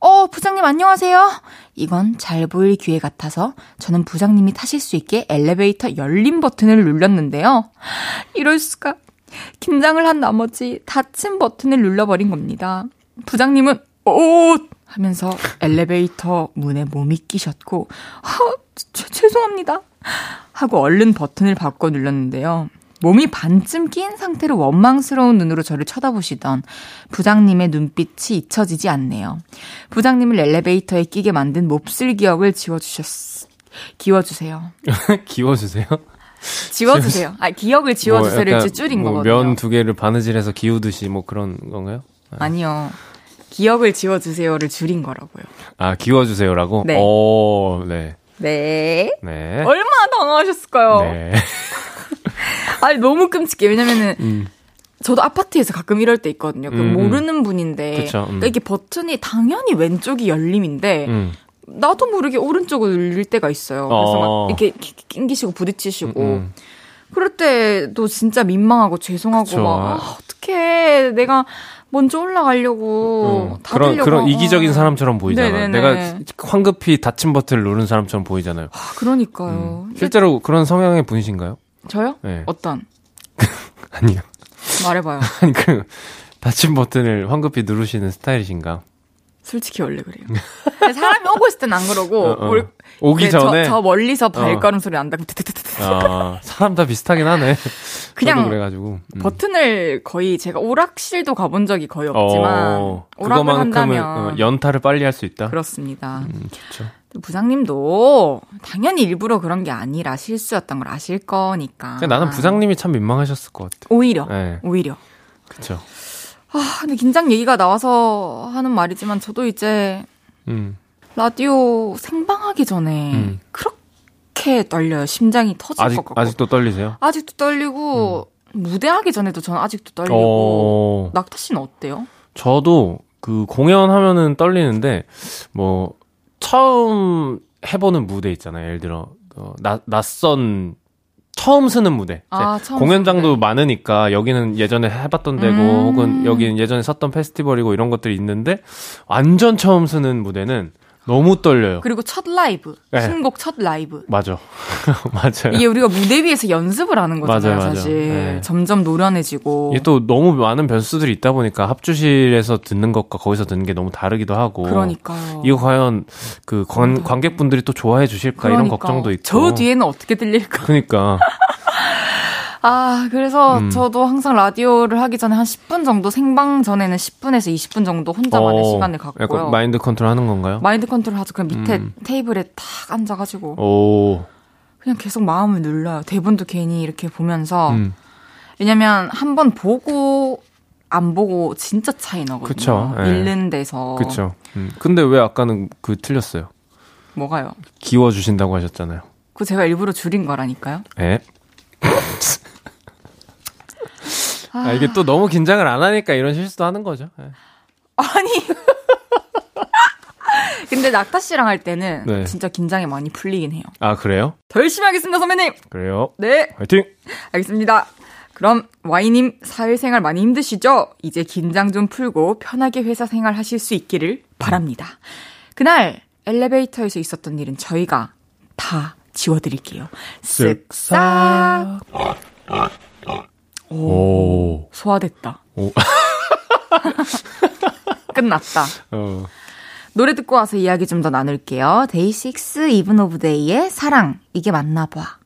어, 부장님 안녕하세요. 이건 잘 보일 기회 같아서 저는 부장님이 타실 수 있게 엘리베이터 열림 버튼을 눌렀는데요. 이럴 수가. 긴장을 한 나머지 닫힌 버튼을 눌러버린 겁니다. 부장님은 오 하면서 엘리베이터 문에 몸이 끼셨고 아, 죄- 죄송합니다 하고 얼른 버튼을 바꿔 눌렀는데요. 몸이 반쯤 끼인 상태로 원망스러운 눈으로 저를 쳐다보시던 부장님의 눈빛이 잊혀지지 않네요. 부장님을 엘리베이터에 끼게 만든 몹쓸 기억을 지워주셨, 지워주세요. 기워주세요. 지워주세요. 아, 기억을 지워주세요를 뭐 약간 이제 줄인 뭐 거거든요. 면 두 개를 바느질해서 기우듯이 뭐 그런 건가요? 아니요. 기억을 지워주세요를 줄인 거라고요. 아, 기워주세요라고? 네. 오, 네. 네. 네. 얼마나 당황하셨을까요? 네. 아니, 너무 끔찍해. 왜냐면은, 음. 저도 아파트에서 가끔 이럴 때 있거든요. 그 음, 음. 모르는 분인데. 그쵸, 음. 그러니까 이게 버튼이 당연히 왼쪽이 열림인데, 음. 나도 모르게 오른쪽을 눌릴 때가 있어요. 그래서 어. 막 이렇게 낑기시고 부딪히시고. 음. 그럴 때도 진짜 민망하고 죄송하고 그쵸. 막 아, 어떡해 내가 먼저 올라가려고 음. 다 그런, 그런. 이기적인 사람처럼 보이잖아. 네네네. 내가 황급히 닫힌 버튼을 누른 사람처럼 보이잖아요. 아, 그러니까요. 음. 근데 실제로 그런 성향의 분이신가요? 저요? 네. 어떤? 아니요. 말해봐요. 아니, 그, 닫힌 버튼을 황급히 누르시는 스타일이신가? 솔직히 원래 그래요. 사람이 오고 있을 땐 안 그러고 어, 어. 올- 오기 네, 전에. 저, 저 멀리서 발걸음 소리 난다고 트트트트 아, 사람 다 비슷하긴 하네. 그냥 그래가지고. 음. 버튼을 거의 제가 오락실도 가본 적이 거의 없지만 어, 오락을 한다면 어, 연타를 빨리 할 수 있다? 그렇습니다. 음, 좋죠. 부장님도 당연히 일부러 그런 게 아니라 실수였던 걸 아실 거니까. 나는 부장님이 참 민망하셨을 것 같아. 오히려 네, 오히려. 그쵸. 아 근데 긴장 얘기가 나와서 하는 말이지만 저도 이제 음, 라디오 생방하기 전에 음. 그렇게 떨려요. 심장이 터질 아직, 것 같고. 아직도 떨리세요? 아직도 떨리고 무대하기 전에도 저는 아직도 떨리고. 어, 낙타 씨는 어때요? 저도 그 공연하면은 떨리는데, 뭐, 처음 해보는 무대 있잖아요. 예를 들어, 어, 나, 낯선, 처음 쓰는 무대. 아, 처음 공연장도 무대. 많으니까 여기는 예전에 해봤던 데고 음. 혹은 여기는 예전에 섰던 페스티벌이고 이런 것들이 있는데 완전 처음 쓰는 무대는 너무 떨려요. 그리고 첫 라이브, 네. 신곡 첫 라이브. 맞아. 맞아요. 이게 우리가 무대 위에서 연습을 하는 거잖아요, 맞아요, 맞아요. 사실. 네. 점점 노련해지고. 이게 또 너무 많은 변수들이 있다 보니까 합주실에서 듣는 것과 거기서 듣는 게 너무 다르기도 하고. 그러니까요. 이거 과연 그 관, 관객분들이 또 좋아해 주실까 이런 그러니까. 걱정도 있고. 저 뒤에는 어떻게 들릴까? 그니까. 아, 그래서 음. 저도 항상 라디오를 하기 전에 한 10분 정도, 생방 전에는 10분에서 20분 정도 혼자만의 어, 시간을 갖고요. 약간 마인드 컨트롤 하는 건가요? 마인드 컨트롤 하죠. 그냥 밑에 음. 테이블에 탁 앉아 가지고. 오. 그냥 계속 마음을 눌러요. 대본도 괜히 이렇게 보면서. 음. 왜냐면 한 번 보고, 안 보고 진짜 차이 나거든요. 그쵸, 예. 읽는 데서. 그쵸. 음. 근데 왜 아까는 그 틀렸어요? 뭐가요? 기워 주신다고 하셨잖아요. 그거 제가 일부러 줄인 거라니까요. 예. 아, 이게 또 너무 긴장을 안 하니까 이런 실수도 하는 거죠. 예. 아니. 근데 낙타 씨랑 할 때는 네. 진짜 긴장이 많이 풀리긴 해요. 아, 그래요? 더 열심히 하겠습니다, 선배님! 그래요? 네, 화이팅! 알겠습니다. 그럼 와이님 사회생활 많이 힘드시죠? 이제 긴장 좀 풀고 편하게 회사 생활 하실 수 있기를 바랍니다. 그날 엘리베이터에서 있었던 일은 저희가 다 지워드릴게요. 쓱싹. 오. 소화됐다. 오. 끝났다. 어. 노래 듣고 와서 이야기 좀 더 나눌게요. 데이식스 Even of Day의 사랑 이게 맞나 봐.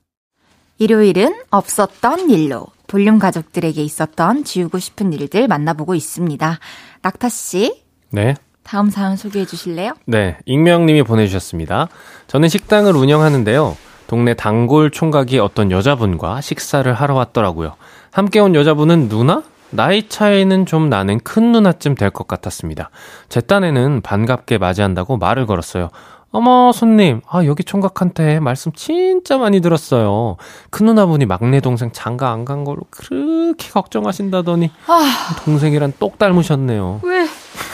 일요일은 없었던 일로 볼륨 가족들에게 있었던 지우고 싶은 일들 만나보고 있습니다. 낙타 씨, 네. 다음 사연 소개해 주실래요? 네. 익명님이 보내주셨습니다. 저는 식당을 운영하는데요. 동네 단골 총각이 어떤 여자분과 식사를 하러 왔더라고요. 함께 온 여자분은 누나? 나이 차이는 좀 나는 큰 누나쯤 될 것 같았습니다. 제 딴에는 반갑게 맞이한다고 말을 걸었어요. 어머, 손님. 아, 여기 총각한테 말씀 진짜 많이 들었어요. 큰 누나분이 막내 동생 장가 안 간 걸로 그렇게 걱정하신다더니 아, 동생이란 똑 닮으셨네요. 왜?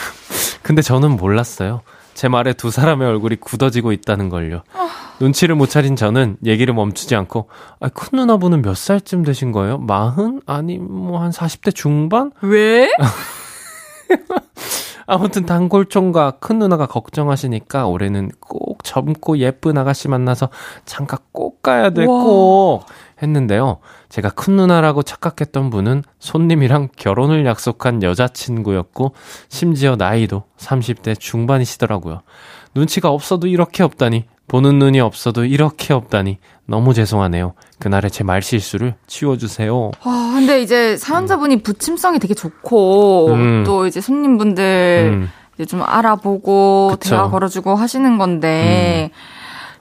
근데 저는 몰랐어요. 제 말에 두 사람의 얼굴이 굳어지고 있다는 걸요. 눈치를 못 차린 저는 얘기를 멈추지 않고, 아, 큰 누나분은 몇 살쯤 되신 거예요? 마흔? 아니, 뭐, 한 40대 중반? 왜? 아무튼 단골총각 큰 누나가 걱정하시니까 올해는 꼭 젊고 예쁜 아가씨 만나서 장가 꼭 가야 돼, 와. 꼭! 했는데요. 제가 큰 누나라고 착각했던 분은 손님이랑 결혼을 약속한 여자친구였고, 심지어 나이도 30대 중반이시더라고요. 눈치가 없어도 이렇게 없다니, 보는 눈이 없어도 이렇게 없다니, 너무 죄송하네요. 그날의 제 말실수를 치워주세요. 아, 근데 이제 사연자분이 부침성이 되게 좋고, 음. 또 이제 손님분들 음, 이제 좀 알아보고 그쵸. 대화 걸어주고 하시는 건데,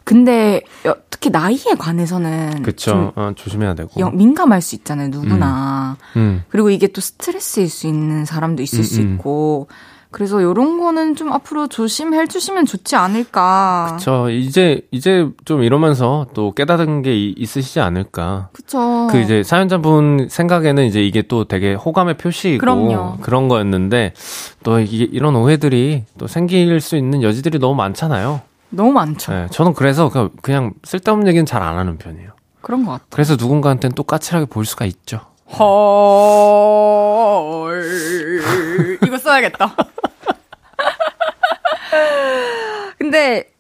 근데 여- 특히 나이에 관해서는 그쵸. 좀 어, 조심해야 되고. 영- 민감할 수 있잖아요, 누구나. 음, 그리고 이게 또 스트레스일 수 있는 사람도 있을 음, 수 음. 있고, 그래서 요런 거는 좀 앞으로 조심해 주시면 좋지 않을까. 저 이제 이제 좀 이러면서 또 깨닫은 게 이- 있으시지 않을까. 그쵸. 그 이제 사연자분 생각에는 이제 이게 또 되게 호감의 표시이고 그럼요. 그런 거였는데 또 이게 이런 오해들이 또 생길 수 있는 여지들이 너무 많잖아요. 너무 많죠. 네, 저는 그래서 그- 그냥 쓸데없는 얘기는 잘 안 하는 편이에요. 그런 것 같아. 그래서 누군가한테는 또 까칠하게 보일 수가 있죠. 헐. 이거 써야겠다. 근데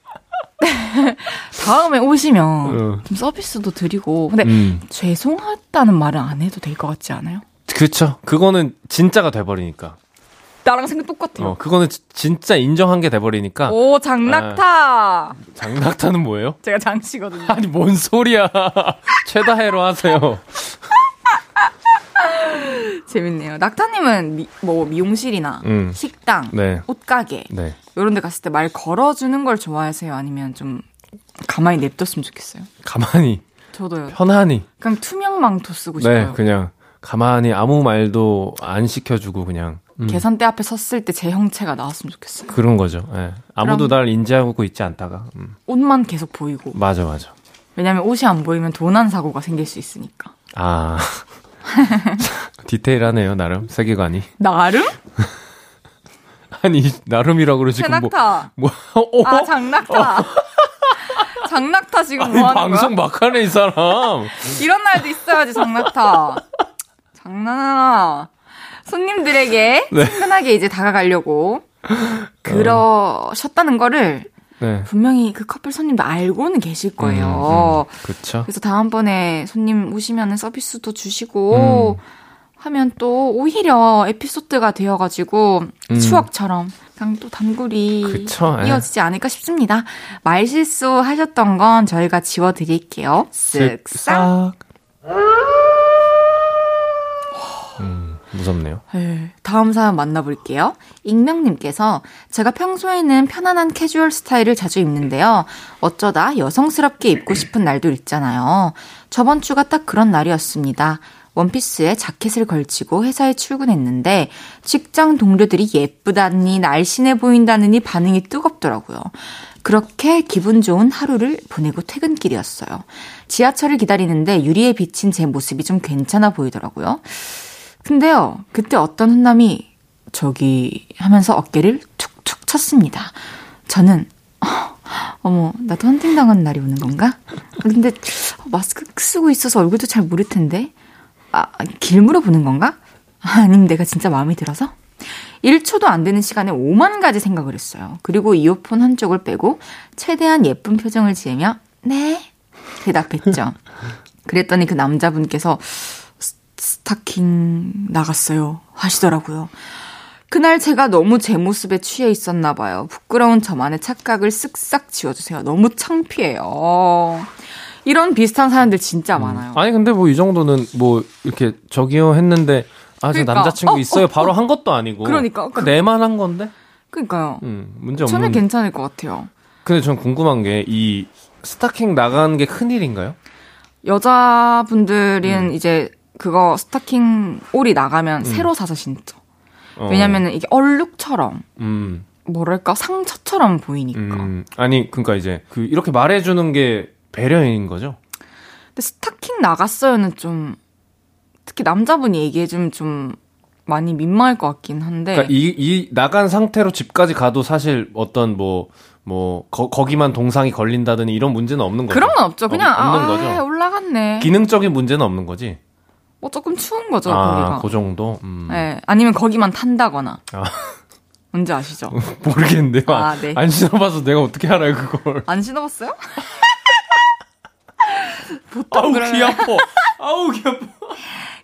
다음에 오시면 어. 좀 서비스도 드리고 근데 음. 죄송하다는 말은 안 해도 될 것 같지 않아요? 그렇죠. 그거는 진짜가 돼버리니까. 나랑 생각 똑같아요. 어, 그거는 지- 진짜 인정한 게 돼버리니까. 오 장낙타. 장낙타는 뭐예요? 제가 장씨거든요. 아니 뭔 소리야. 최다해로 하세요. 재밌네요. 낙타님은 미, 뭐 미용실이나 음. 식당, 네. 옷가게 네. 이런 데 갔을 때 말 걸어주는 걸 좋아하세요? 아니면 좀 가만히 냅뒀으면 좋겠어요? 가만히 저도요. 편안히. 그냥 투명 망토 쓰고 네, 싶어요. 그냥 가만히 아무 말도 안 시켜주고 그냥 음, 계산대 앞에 섰을 때 제 형체가 나왔으면 좋겠어요. 그런 거죠. 예. 아무도 날 인지하고 있지 않다가. 음. 옷만 계속 보이고. 맞아, 맞아. 왜냐면 옷이 안 보이면 도난 사고가 생길 수 있으니까. 아. 디테일하네요, 나름 세계관이. 나름? 아니 나름이라고 그러지 금 뭐. 뭐? 어? 아 장낙타. 장낙타 지금 아니, 뭐 하는 방송 거야? 막하네 이 사람. 이런 날도 있어야지 장낙타. 장난하나. 손님들에게 네. 친근하게 이제 다가가려고 그러셨다는 거를 네. 분명히 그 커플 손님도 알고는 계실 거예요. 그렇죠. 그래서 다음번에 손님 오시면 서비스도 주시고 음. 하면 또 오히려 에피소드가 되어가지고 음. 추억처럼 그냥 또 단골이 그쵸, 예. 이어지지 않을까 싶습니다. 말 실수 하셨던 건 저희가 지워드릴게요. 쓱싹. 무섭네요. 네, 다음 사연 만나볼게요. 익명님께서 제가 평소에는 편안한 캐주얼 스타일을 자주 입는데요. 어쩌다 여성스럽게 입고 싶은 날도 있잖아요. 저번 주가 딱 그런 날이었습니다. 원피스에 자켓을 걸치고 회사에 출근했는데 직장 동료들이 예쁘다니 날씬해 보인다느니 반응이 뜨겁더라고요. 그렇게 기분 좋은 하루를 보내고 퇴근길이었어요. 지하철을 기다리는데 유리에 비친 제 모습이 좀 괜찮아 보이더라고요. 근데요, 그때 어떤 훈남이 저기 하면서 어깨를 툭툭 쳤습니다. 저는 어, 어머, 나도 헌팅당한 날이 오는 건가? 근데 마스크 쓰고 있어서 얼굴도 잘 모를 텐데. 아, 길 물어 보는 건가? 아님 내가 진짜 마음에 들어서? 1초도 안 되는 시간에 5만 가지 생각을 했어요. 그리고 이어폰 한쪽을 빼고 최대한 예쁜 표정을 지으며 네 대답했죠. 그랬더니 그 남자분께서 스- 스타킹 나갔어요 하시더라고요. 그날 제가 너무 제 모습에 취해 있었나 봐요. 부끄러운 저만의 착각을 쓱싹 지워주세요. 너무 창피해요. 이런 비슷한 사연들 진짜 많아요. 아니 근데 뭐 이 정도는 뭐 이렇게 저기요 했는데 아저 그러니까. 남자친구 어, 있어요 어, 바로 어. 한 것도 아니고 그러니까. 내만 한 건데 그러니까요. 음 문제 저는 없는 괜찮을 것 같아요. 근데 전 궁금한 게 이 스타킹 나가는 게 큰 일인가요? 여자분들은 음. 이제 그거 스타킹 올이 나가면 새로 사서 신죠. 어, 왜냐면은 이게 얼룩처럼 음, 뭐랄까 상처처럼 보이니까. 음 아니 그러니까 이제 그 이렇게 말해주는 게 배려인 거죠? 근데 스타킹 나갔어요는 좀 특히 남자분이 얘기해주면 좀 많이 민망할 것 같긴 한데. 그러니까 이, 이 나간 상태로 집까지 가도 사실 어떤 뭐, 뭐, 거, 거기만 동상이 걸린다든지 이런 문제는 없는 거죠. 그런 건 없죠. 그냥 없- 없는 아, 거죠. 올라갔네. 기능적인 문제는 없는 거지. 뭐 조금 추운 거죠, 아, 거기가. 그 정도? 음. 네, 아니면 거기만 탄다거나. 아. 뭔지 아시죠? 모르겠는데요. 아, 네. 안 신어봐서 내가 어떻게 알아요, 그걸. 안 신어봤어요? 아우, 그러면- 귀 아파. 아우, 귀 아파.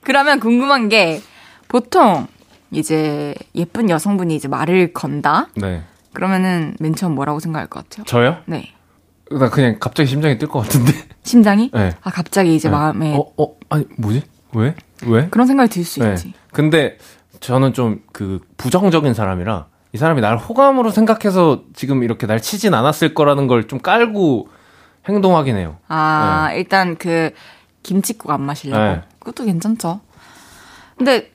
그러면 궁금한 게 보통 이제 예쁜 여성분이 이제 말을 건다. 네. 그러면은 맨 처음 뭐라고 생각할 것 같아요? 저요? 네. 나 그냥 갑자기 심장이 뛸 것 같은데. 심장이? 네. 아 갑자기 이제 네. 마음에 어, 어, 아니, 뭐지? 왜? 왜? 그런 생각이 들수 네. 있지. 근데 저는 좀 그 부정적인 사람이라 이 사람이 날 호감으로 생각해서 지금 이렇게 날 치진 않았을 거라는 걸 좀 깔고 행동하긴 해요. 아 일단 그 김치국 안 마시려고. 네. 그것도 괜찮죠. 근데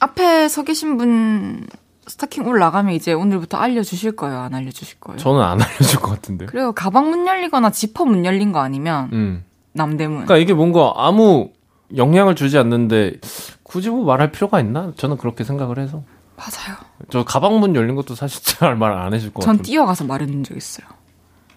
앞에 서 계신 분 스타킹 올라가면 이제 오늘부터 알려주실 거예요? 안 알려주실 거예요? 저는 안 알려줄 것 같은데. 그래요. 가방 문 열리거나 지퍼 문 열린 거 아니면 음. 남대문. 그러니까 이게 뭔가 아무 영향을 주지 않는데 굳이 뭐 말할 필요가 있나? 저는 그렇게 생각을 해서. 맞아요. 저 가방 문 열린 것도 사실 잘 말 안 해줄 것전 같아요. 뛰어가서 말해준 적 있어요.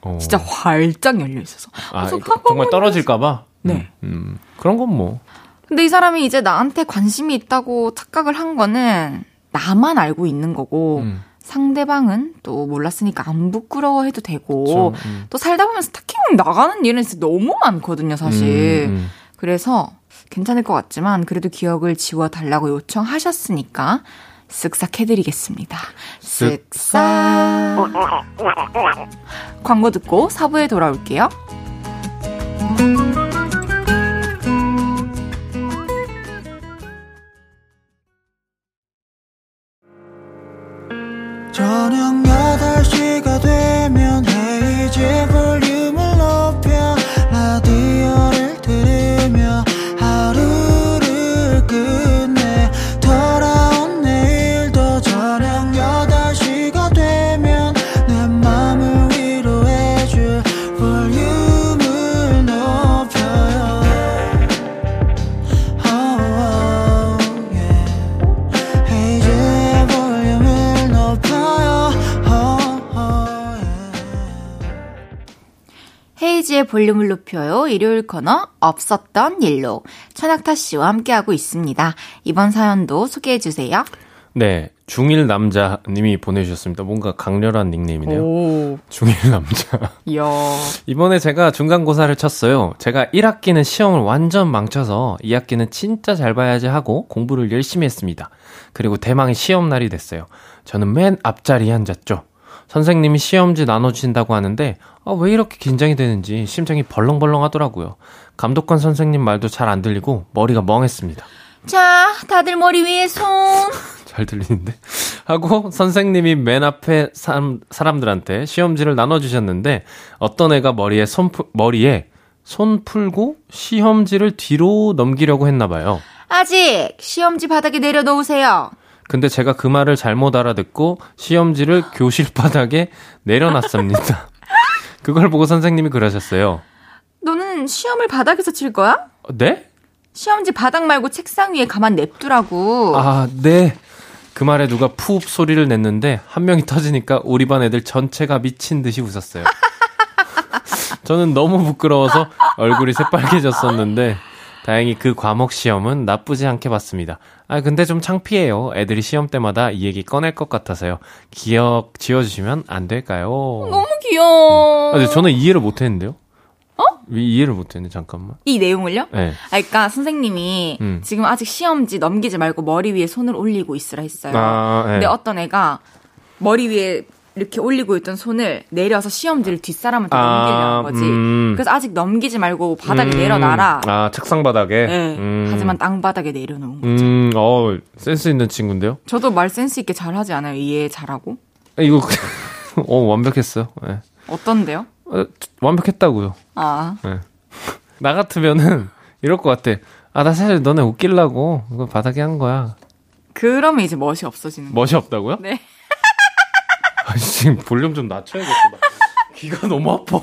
어. 진짜 활짝 열려 있어서. 아, 정말 문 떨어질까봐. 네. 음, 음. 그런 건 뭐. 근데 이 사람이 이제 나한테 관심이 있다고 착각을 한 거는 나만 알고 있는 거고 음. 상대방은 또 몰랐으니까 안 부끄러워해도 되고 좀, 음. 또 살다 보면 스타킹 나가는 일은 진짜 너무 많거든요, 사실. 음, 음. 그래서 괜찮을 것 같지만 그래도 기억을 지워달라고 요청하셨으니까 쓱싹 해드리겠습니다. 쓱싹. 광고 듣고 사부에 돌아올게요. 볼륨을 높여요. 일요일 코너 없었던 일로 천학타 씨와 함께하고 있습니다. 이번 사연도 소개해 주세요. 네. 중1 남자님이 보내주셨습니다. 뭔가 강렬한 닉네임이네요. 오, 중1 남자. 이야. 이번에 제가 중간고사를 쳤어요. 제가 1학기는 시험을 완전 망쳐서 2학기는 진짜 잘 봐야지 하고 공부를 열심히 했습니다. 그리고 대망의 시험 날이 됐어요. 저는 맨 앞자리에 앉았죠. 선생님이 시험지 나눠주신다고 하는데 아, 왜 이렇게 긴장이 되는지 심장이 벌렁벌렁 하더라고요. 감독관 선생님 말도 잘 안 들리고 머리가 멍했습니다. 자, 다들 머리 위에 손. 잘 들리는데? 하고 선생님이 맨 앞에 사람, 사람들한테 시험지를 나눠주셨는데 어떤 애가 머리에 손, 풀- 머리에 손 풀고 시험지를 뒤로 넘기려고 했나 봐요. 아직 시험지 바닥에 내려놓으세요. 근데 제가 그 말을 잘못 알아듣고 시험지를 교실 바닥에 내려놨습니다. 그걸 보고 선생님이 그러셨어요. 너는 시험을 바닥에서 칠 거야? 어, 네? 시험지 바닥 말고 책상 위에 가만 냅두라고. 아, 네. 그 말에 누가 푸흡 소리를 냈는데 한 명이 터지니까 우리 반 애들 전체가 미친 듯이 웃었어요. 저는 너무 부끄러워서 얼굴이 새빨개졌었는데 다행히 그 과목 시험은 나쁘지 않게 봤습니다. 아 근데 좀 창피해요. 애들이 시험 때마다 이 얘기 꺼낼 것 같아서요. 기억 지워주시면 안 될까요? 너무 귀여워. 아, 근데 저는 이해를 못 했는데요. 어? 이해를 못했네 잠깐만. 이 내용을요? 네. 아, 그러니까 선생님이 음. 지금 아직 시험지 넘기지 말고 머리 위에 손을 올리고 있으라 했어요. 아, 네. 근데 어떤 애가 머리 위에 이렇게 올리고 있던 손을 내려서 시험지를 뒷사람한테 넘기려는 거지. 음. 그래서 아직 넘기지 말고 바닥에 음. 내려놔라. 아 책상 바닥에. 네. 음. 하지만 땅 바닥에 내려놓은 거죠. 음, 어, 센스 있는 친구인데요? 저도 말 센스 있게 잘 하지 않아요? 이해 잘하고? 아, 이거, 어, 완벽했어요. 예. 어떤데요? 어, 완벽했다고요. 아, 나 같으면은, 이럴 것 같아. 아, 나 사실 너네 웃기려고, 이거 바닥에 한 거야. 그러면 이제 멋이 없어지는 거예요. 멋이 없다고요? 네. 아, 지금 볼륨 좀 낮춰야겠어. 나 귀가 너무 아파.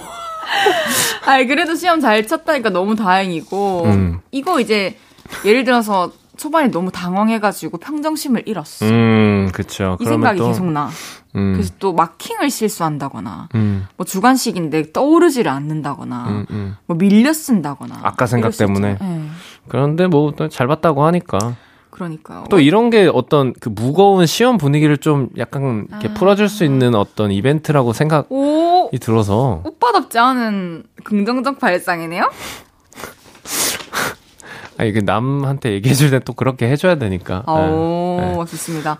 아이, 그래도 시험 잘 쳤다니까 너무 다행이고, 음. 이거 이제, 예를 들어서 초반에 너무 당황해가지고 평정심을 잃었어. 음, 그쵸. 이 생각이 또, 계속 나. 음, 그래서 또 마킹을 실수한다거나, 음, 뭐 주관식인데 떠오르지를 않는다거나, 음, 음. 뭐 밀려 쓴다거나. 아까 생각 때문에. 네. 그런데 뭐, 또잘 봤다고 하니까. 그러니까요. 또 이런 게 어떤 그 무거운 시험 분위기를 좀 약간 이렇게 아. 풀어줄 수 있는 어떤 이벤트라고 생각이 오, 들어서. 오빠답지 않은 긍정적 발상이네요? 아, 이게 남한테 얘기해줄 때 또 그렇게 해줘야 되니까. 오, 네, 네. 좋습니다.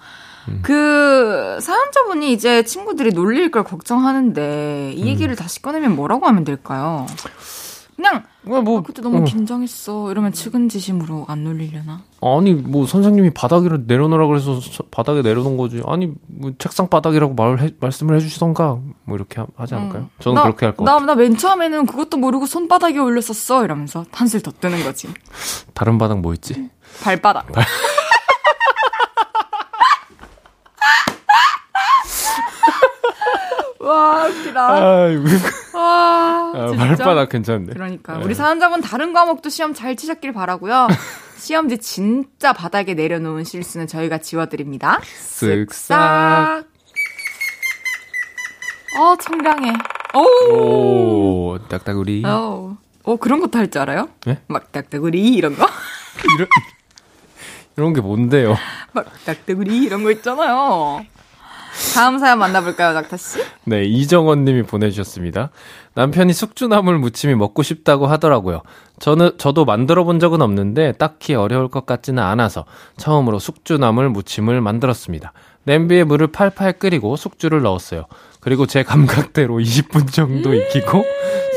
그, 사연자분이 이제 친구들이 놀릴 걸 걱정하는데, 음. 이 얘기를 다시 꺼내면 뭐라고 하면 될까요? 그냥, 뭐, 뭐, 아, 그때 너무 어. 긴장했어. 이러면 측은지심으로 안 놀리려나? 아니 뭐 선생님이 바닥에 내려놓으라 그래서 서- 바닥에 내려놓은 거지. 아니 뭐 책상 바닥이라고 말 말씀을 해주시던가 뭐 이렇게 하- 하지 않을까요? 응. 저는 나- 그렇게 할것 나, 같아요. 나 맨 처음에는 그것도 모르고 손바닥에 올렸었어. 이러면서 한술 더 뜨는 거지. 다른 바닥 뭐 있지? 발바닥. 웃기다. 아이고. 아, 아, 진짜. 발바닥 괜찮네. 그러니까 네. 우리 사연자분 다른 과목도 시험 잘 치셨길 바라고요. 시험지 진짜 바닥에 내려놓은 실수는 저희가 지워드립니다. 쓱싹. 어 청량해. 오. 오, 딱딱우리. 어. 어 그런 것도 할 줄 알아요? 네? 막 딱딱우리 이런 거? 이런, 이런 게 뭔데요? 막 딱딱우리 이런 거 있잖아요. 다음 사연 만나볼까요, 낙타 씨? 네, 이정원 님이 보내주셨습니다. 남편이 숙주나물 무침이 먹고 싶다고 하더라고요. 저는, 저도 만들어 본 적은 없는데 딱히 어려울 것 같지는 않아서 처음으로 숙주나물 무침을 만들었습니다. 냄비에 물을 팔팔 끓이고 숙주를 넣었어요. 그리고 제 감각대로 20분 정도 익히고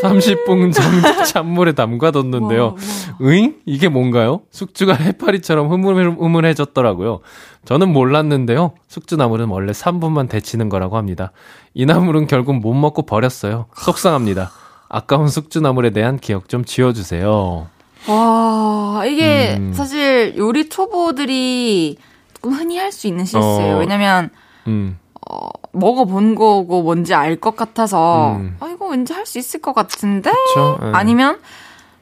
30분 정도 찬물에 담가뒀는데요. 으잉? 이게 뭔가요? 숙주가 해파리처럼 흐물흐물해졌더라고요. 저는 몰랐는데요. 숙주나물은 원래 3분만 데치는 거라고 합니다. 이 나물은 결국 못 먹고 버렸어요. 속상합니다. 아까운 숙주나물에 대한 기억 좀 지워주세요. 와, 이게 음. 사실 요리 초보들이 조금 흔히 할 수 있는 실수예요. 어. 왜냐면 음, 어, 먹어본 거고 뭔지 알 것 같아서 음. 아 이거 왠지 할 수 있을 것 같은데? 예. 아니면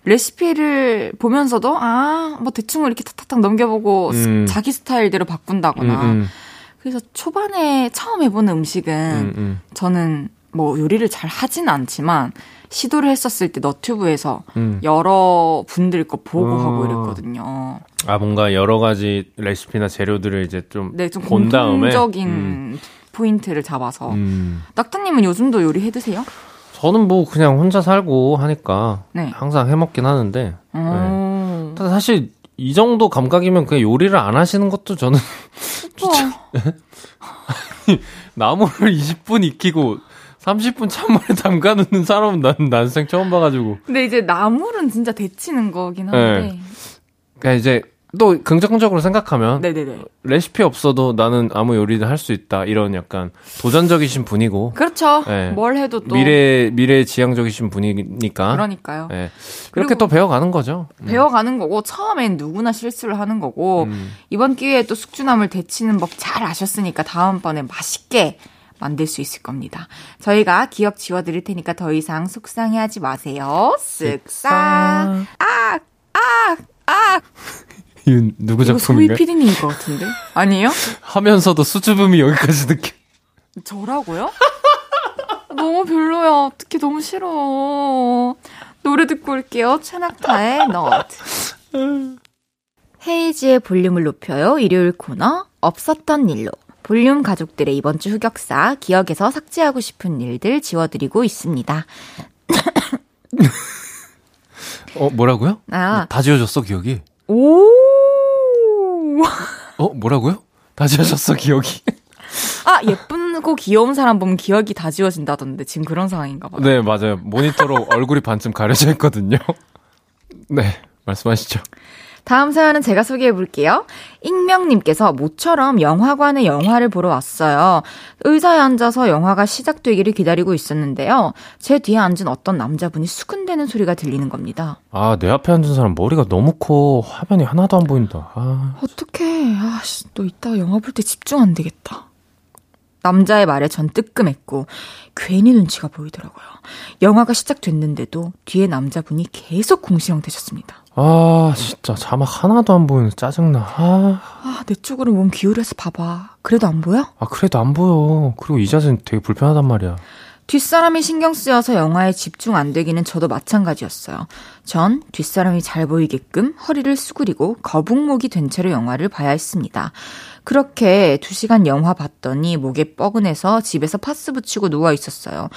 레시피를 보면서도 아 뭐 대충 이렇게 탁탁탁 넘겨보고 음. 자기 스타일대로 음, 바꾼다거나 음, 그래서 초반에 처음 해보는 음식은 음, 음, 저는 뭐 요리를 잘 하진 않지만 시도를 했었을 때 너튜브에서 음. 여러 분들 거 보고 어. 하고 이랬거든요. 아, 뭔가 여러 가지 레시피나 재료들을 이제 좀 네, 좀 본 다음에. 공통적인 음, 포인트를 잡아서. 음. 낙타님은 요즘도 요리 해 드세요? 저는 뭐 그냥 혼자 살고 하니까 네. 항상 해 먹긴 하는데 어. 근데 사실 이 정도 감각이면 그냥 요리를 안 하시는 것도 저는 어. 나무를 20분 익히고 30분 찬물에 담가 놓는 사람은 난 난생 처음 봐가지고 근데 이제 나물은 진짜 데치는 거긴 한데. 그러니까 이제 또 긍정적으로 생각하면 네. 네네네. 레시피 없어도 나는 아무 요리를 할 수 있다 이런 약간 도전적이신 분이고 그렇죠. 네. 뭘 해도 또. 미래 미래 지향적이신 분이니까 그러니까요. 예. 그렇게 또 배워가는 거죠. 배워가는 거고, 처음엔 누구나 실수를 하는 거고, 음. 이번 기회에 또 숙주나물 데치는 법 잘 아셨으니까 다음번에 맛있게 만들 수 있을 겁니다. 저희가 기억 지워드릴 테니까 더 이상 속상해하지 마세요. 쓱싹. 아, 아, 아. 이 누구 이거 소희 작품인가요? PD님인 것 같은데? 아니에요? 하면서도 수줍음이 여기까지 느껴. 저라고요? 너무 별로야. 어떻게 너무 싫어. 노래 듣고 올게요. 최낙타의 너트. 헤이지의 볼륨을 높여요. 일요일 코너 없었던 일로. 볼륨 가족들의 이번 주 흑역사, 기억에서 삭제하고 싶은 일들 지워드리고 있습니다. 어 뭐라고요? 아, 다 지워졌어 기억이. 오! 어 뭐라고요? 다 지워졌어 기억이. 아, 예쁘고 귀여운 사람 보면 기억이 다 지워진다던데, 지금 그런 상황인가 봐요. 네 맞아요. 모니터로 얼굴이 반쯤 가려져 있거든요. 네 말씀하시죠. 다음 사연은 제가 소개해 볼게요. 익명님께서 모처럼 영화관에 영화를 보러 왔어요. 의자에 앉아서 영화가 시작되기를 기다리고 있었는데요. 제 뒤에 앉은 어떤 남자분이 수근대는 소리가 들리는 겁니다. 아 내 앞에 앉은 사람 머리가 너무 커 화면이 하나도 안 보인다. 아 어떡해. 아씨, 너 이따가 영화 볼 때 집중 안 되겠다. 남자의 말에 전 뜨끔했고 괜히 눈치가 보이더라고요. 영화가 시작됐는데도 뒤에 남자분이 계속 궁시렁대셨습니다. 아, 진짜 자막 하나도 안 보이는 짜증나. 아, 아, 내 쪽으로 몸 기울여서 봐봐. 그래도 안 보여? 아 그래도 안 보여. 그리고 이 자세는 되게 불편하단 말이야. 뒷사람이 신경 쓰여서 영화에 집중 안 되기는 저도 마찬가지였어요. 전 뒷사람이 잘 보이게끔 허리를 수그리고 거북목이 된 채로 영화를 봐야 했습니다. 그렇게 두 시간 영화 봤더니 목에 뻐근해서 집에서 파스 붙이고 누워 있었어요.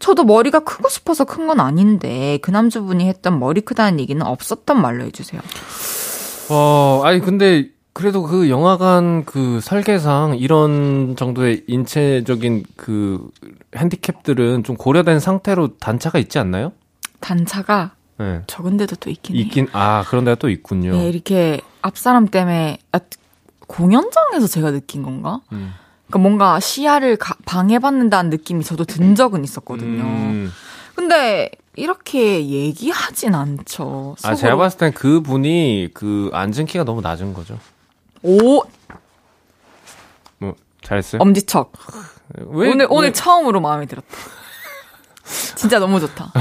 저도 머리가 크고 싶어서 큰 건 아닌데 그 남자분이 했던 머리 크다는 얘기는 없었던 말로 해주세요. 어, 아니 근데 그래도 그 영화관 그 설계상 이런 정도의 인체적인 그 핸디캡들은 좀 고려된 상태로 단차가 있지 않나요? 단차가 네. 적은 데도 또 있긴 해요. 있긴 아 그런 데가 또 있군요. 네, 이렇게 앞 사람 때문에 아, 공연장에서 제가 느낀 건가? 음. 그러니까 뭔가 시야를 가- 방해받는다는 느낌이 저도 든 적은 있었거든요. 음. 근데 이렇게 얘기하진 않죠. 아 제가 봤을 땐 그 분이 그 앉은 키가 너무 낮은 거죠. 오 뭐 잘했어요? 엄지척. 왜, 오늘 오늘 왜- 처음으로 마음에 들었다. 진짜 너무 좋다.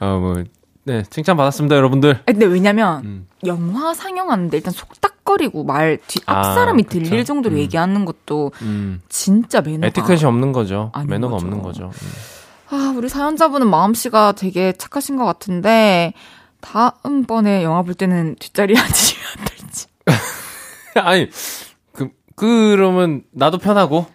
아, 뭐, 네, 칭찬 받았습니다, 여러분들. 근데 왜냐면 음. 영화 상영하는데 일단 속닥거리고 말뒤 아, 앞사람이 그쵸. 들릴 정도로 음. 얘기하는 것도 음. 진짜 매너가 에티켓이 없는 거죠. 매너가 거죠. 없는 거죠. 음. 아, 우리 사연자분은 마음 씨가 되게 착하신 것 같은데 다음번에 영화 볼 때는 뒷자리에 앉으시면 될지. 아니, 그, 그러면 나도 편하고,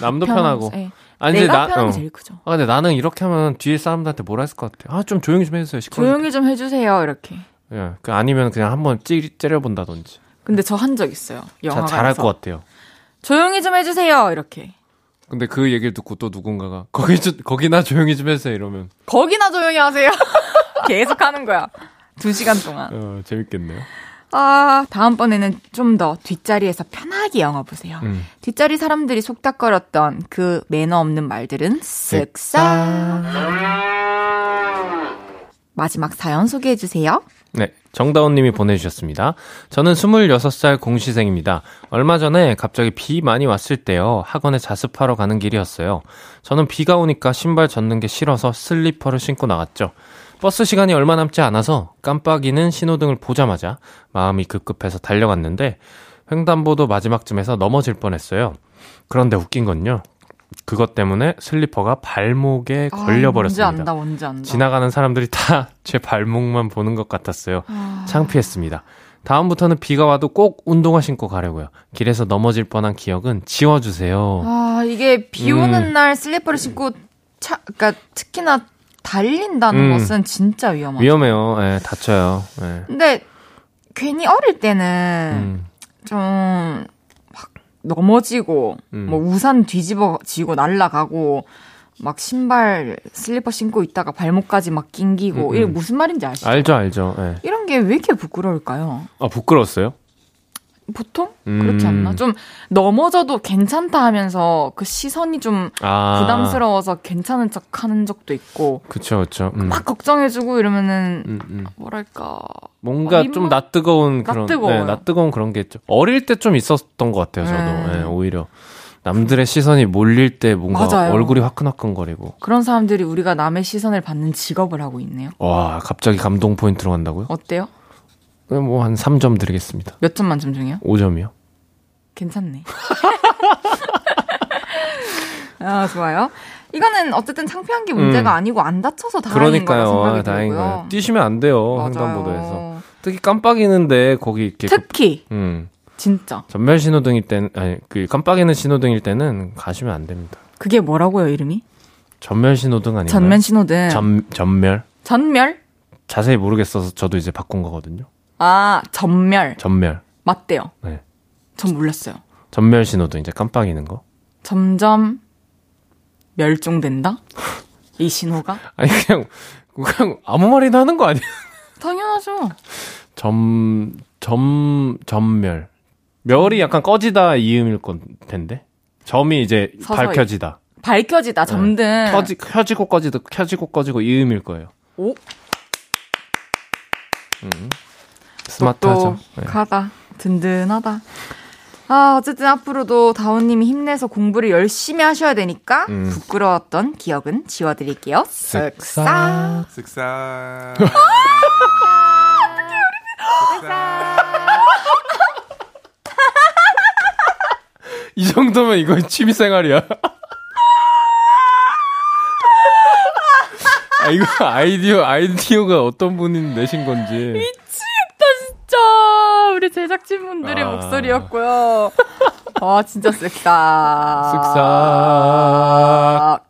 남도 편하고. 네. 아니, 내가 나, 편한 어. 게 제일 크죠. 아, 근데 나는 이렇게 하면 뒤에 사람들한테 뭐라 했을 것 같아. 아, 좀 조용히 좀 해주세요. 시끄러 조용히 좀 해주세요 이렇게. 예, 그 아니면 그냥 한번 찌, 째려본다든지. 근데 저 한 적 있어요. 자, 영화관에서. 잘할 것 같아요. 조용히 좀 해주세요 이렇게. 근데 그 얘기를 듣고 또 누군가가, 거기, 좀- 거기나 조용히 좀 해주세요. 이러면, 거기나 조용히 하세요. 계속 하는 거야. 두 시간 동안. 어, 재밌겠네요. 아, 다음번에는 좀 더 뒷자리에서 편하게 영화 보세요. 음. 뒷자리 사람들이 속닥거렸던 그 매너 없는 말들은 쓱싹. 마지막 사연 소개해 주세요. 네, 정다운 님이 보내주셨습니다. 저는 26살 공시생입니다. 얼마 전에 갑자기 비 많이 왔을 때요, 학원에 자습하러 가는 길이었어요. 저는 비가 오니까 신발 젖는 게 싫어서 슬리퍼를 신고 나갔죠. 버스 시간이 얼마 남지 않아서 깜빡이는 신호등을 보자마자 마음이 급해서 달려갔는데, 횡단보도 마지막쯤에서 넘어질 뻔했어요. 그런데 웃긴 건요, 그것 때문에 슬리퍼가 발목에 걸려버렸습니다. 아, 뭔지 안다, 뭔지 안다. 지나가는 사람들이 다 제 발목만 보는 것 같았어요. 아. 창피했습니다. 다음부터는 비가 와도 꼭 운동화 신고 가려고요. 길에서 넘어질 뻔한 기억은 지워주세요. 아, 이게 비 오는 음. 날 슬리퍼를 신고 차, 그니까 특히나 달린다는 음. 것은 진짜 위험하죠. 위험해요. 예, 다쳐요. 예. 근데 괜히 어릴 때는 음, 좀막 넘어지고 음. 뭐 우산 뒤집어지고 날아가고 막 신발 슬리퍼 신고 있다가 발목까지 막 낑기고 음, 이게 음. 무슨 말인지 아시죠? 알죠, 알죠. 예. 이런 게 왜 이렇게 부끄러울까요? 아, 부끄러웠어요? 보통 음. 그렇지 않나? 좀 넘어져도 괜찮다 하면서 그 시선이 좀 아. 부담스러워서 괜찮은 척 하는 적도 있고 그쵸, 그쵸. 음. 막 걱정해주고 이러면은 음, 음. 뭐랄까 뭔가 아, 좀 낯뜨거운 그런, 낯뜨거워요. 네, 낯뜨거운 그런 게 있죠. 어릴 때 좀 있었던 것 같아요, 저도. 음. 예, 오히려. 남들의 시선이 몰릴 때 뭔가 맞아요. 얼굴이 화끈화끈거리고. 그런 사람들이 우리가 남의 시선을 받는 직업을 하고 있네요. 와, 갑자기 감동 포인트로 간다고요? 어때요? 뭐 한 3점 드리겠습니다. 몇 점 만점 중이요? 5점이요? 괜찮네. 아, 좋아요. 이거는 어쨌든 창피한 게 문제가 음. 아니고 안 다쳐서 다행인 거라 그러니까요. 생각이 아, 다행인 들고요. 거예요. 뛰시면 안 돼요. 맞아요. 횡단보도에서. 특히 깜빡이는데 거기 이렇게 특히 음. 진짜 전멸 신호등일 때는 아니 그 깜빡이는 신호등일 때는 가시면 안 됩니다. 그게 뭐라고요 이름이? 전멸 신호등 아닌가요? 전면 신호등. 전 전멸 전멸? 자세히 모르겠어서 저도 이제 바꾼 거거든요. 아 전멸 전멸. 맞대요. 네. 전 몰랐어요. 전멸 신호등 이제 깜빡이는 거. 점점 멸종된다? 이 신호가? 아니 그냥 그냥 아무 말이나 하는 거 아니야? 당연하죠. 점, 점, 점멸. 멸이 약간 꺼지다 이음일 건 텐데. 점이 이제 서서히. 밝혀지다. 밝혀지다 점등. 켜지, 켜지고 꺼지다, 켜지고 꺼지고 이음일 거예요. 오 음. 스마트하죠. 네. 똑똑하다. 든든하다. 아, 어쨌든 앞으로도 다운님이 힘내서 공부를 열심히 하셔야 되니까 음. 부끄러웠던 기억은 지워드릴게요. 쓱싹. 쓱싹. 이 정도면 이거 취미 생활이야. 아, 이거 아이디어, 아이디어가 어떤 분이 내신 건지. 우리 제작진분들의 아. 목소리였고요. 아, 진짜 쓱싹. 쓱싹.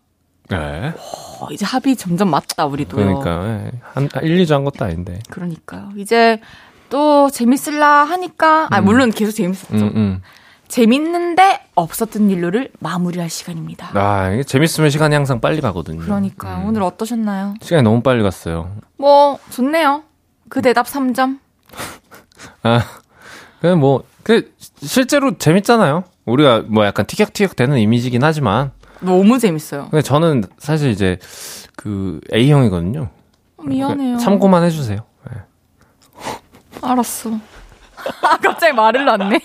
네. 어, 이제 합이 점점 맞다, 우리도요. 그러니까, 예. 한, 1, 2주 한 것도 아닌데. 그러니까요. 이제 또 재밌을라 하니까, 아, 물론 계속 재밌었죠. 음, 음. 재밌는데 없었던 일로를 마무리할 시간입니다. 아, 이게 재밌으면 시간이 항상 빨리 가거든요. 그러니까요. 음. 오늘 어떠셨나요? 시간이 너무 빨리 갔어요. 뭐, 좋네요. 그 대답 3점. 아, 그냥 뭐, 그, 실제로 재밌잖아요. 우리가 뭐 약간 티격티격 되는 이미지긴 하지만. 너무 재밌어요. 근데 저는 사실 이제 그 A형이거든요. 어, 미안해요. 참고만 해주세요. 네. 알았어. 아, 갑자기 말을 놨네.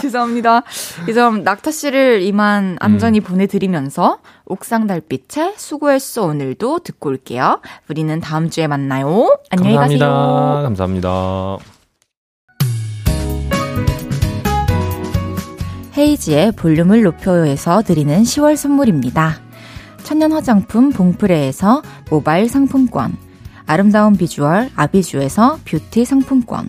죄송합니다. 이제 낙타 씨를 이만 안전히 보내드리면서 옥상 달빛에 수고했어 오늘도 듣고 올게요. 우리는 다음 주에 만나요. 안녕히 감사합니다. 가세요. 감사합니다. 헤이지의 볼륨을 높여요에서 드리는 10월 선물입니다. 천연 화장품 봉프레에서 모바일 상품권, 아름다운 비주얼 아비주에서 뷰티 상품권,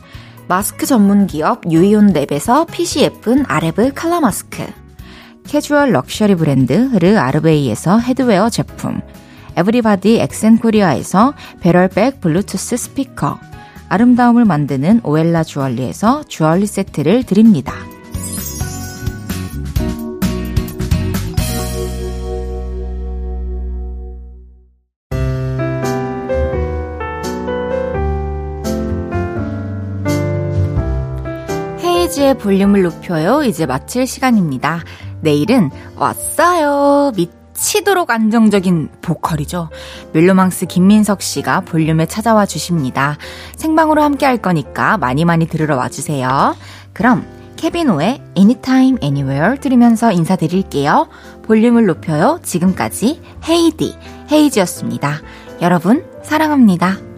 마스크 전문 기업 유이온 랩에서 핏이 예쁜 아레브 칼라 마스크 캐주얼 럭셔리 브랜드 르 아르베이에서 headwear 제품 에브리바디 엑센코리아에서 barrel bag 블루투스 스피커 아름다움을 만드는 오엘라 주얼리에서 주얼리 세트를 드립니다. 헤이지의 볼륨을 높여요. 이제 마칠 시간입니다. 내일은 왔어요. 미치도록 안정적인 보컬이죠. 멜로망스 김민석 씨가 볼륨에 찾아와 주십니다. 생방으로 함께 할 거니까 많이 많이 들으러 와주세요. 그럼 케비노의 Anytime Anywhere 들으면서 인사드릴게요. 볼륨을 높여요. 지금까지 헤이디, 헤이지였습니다. 여러분, 사랑합니다.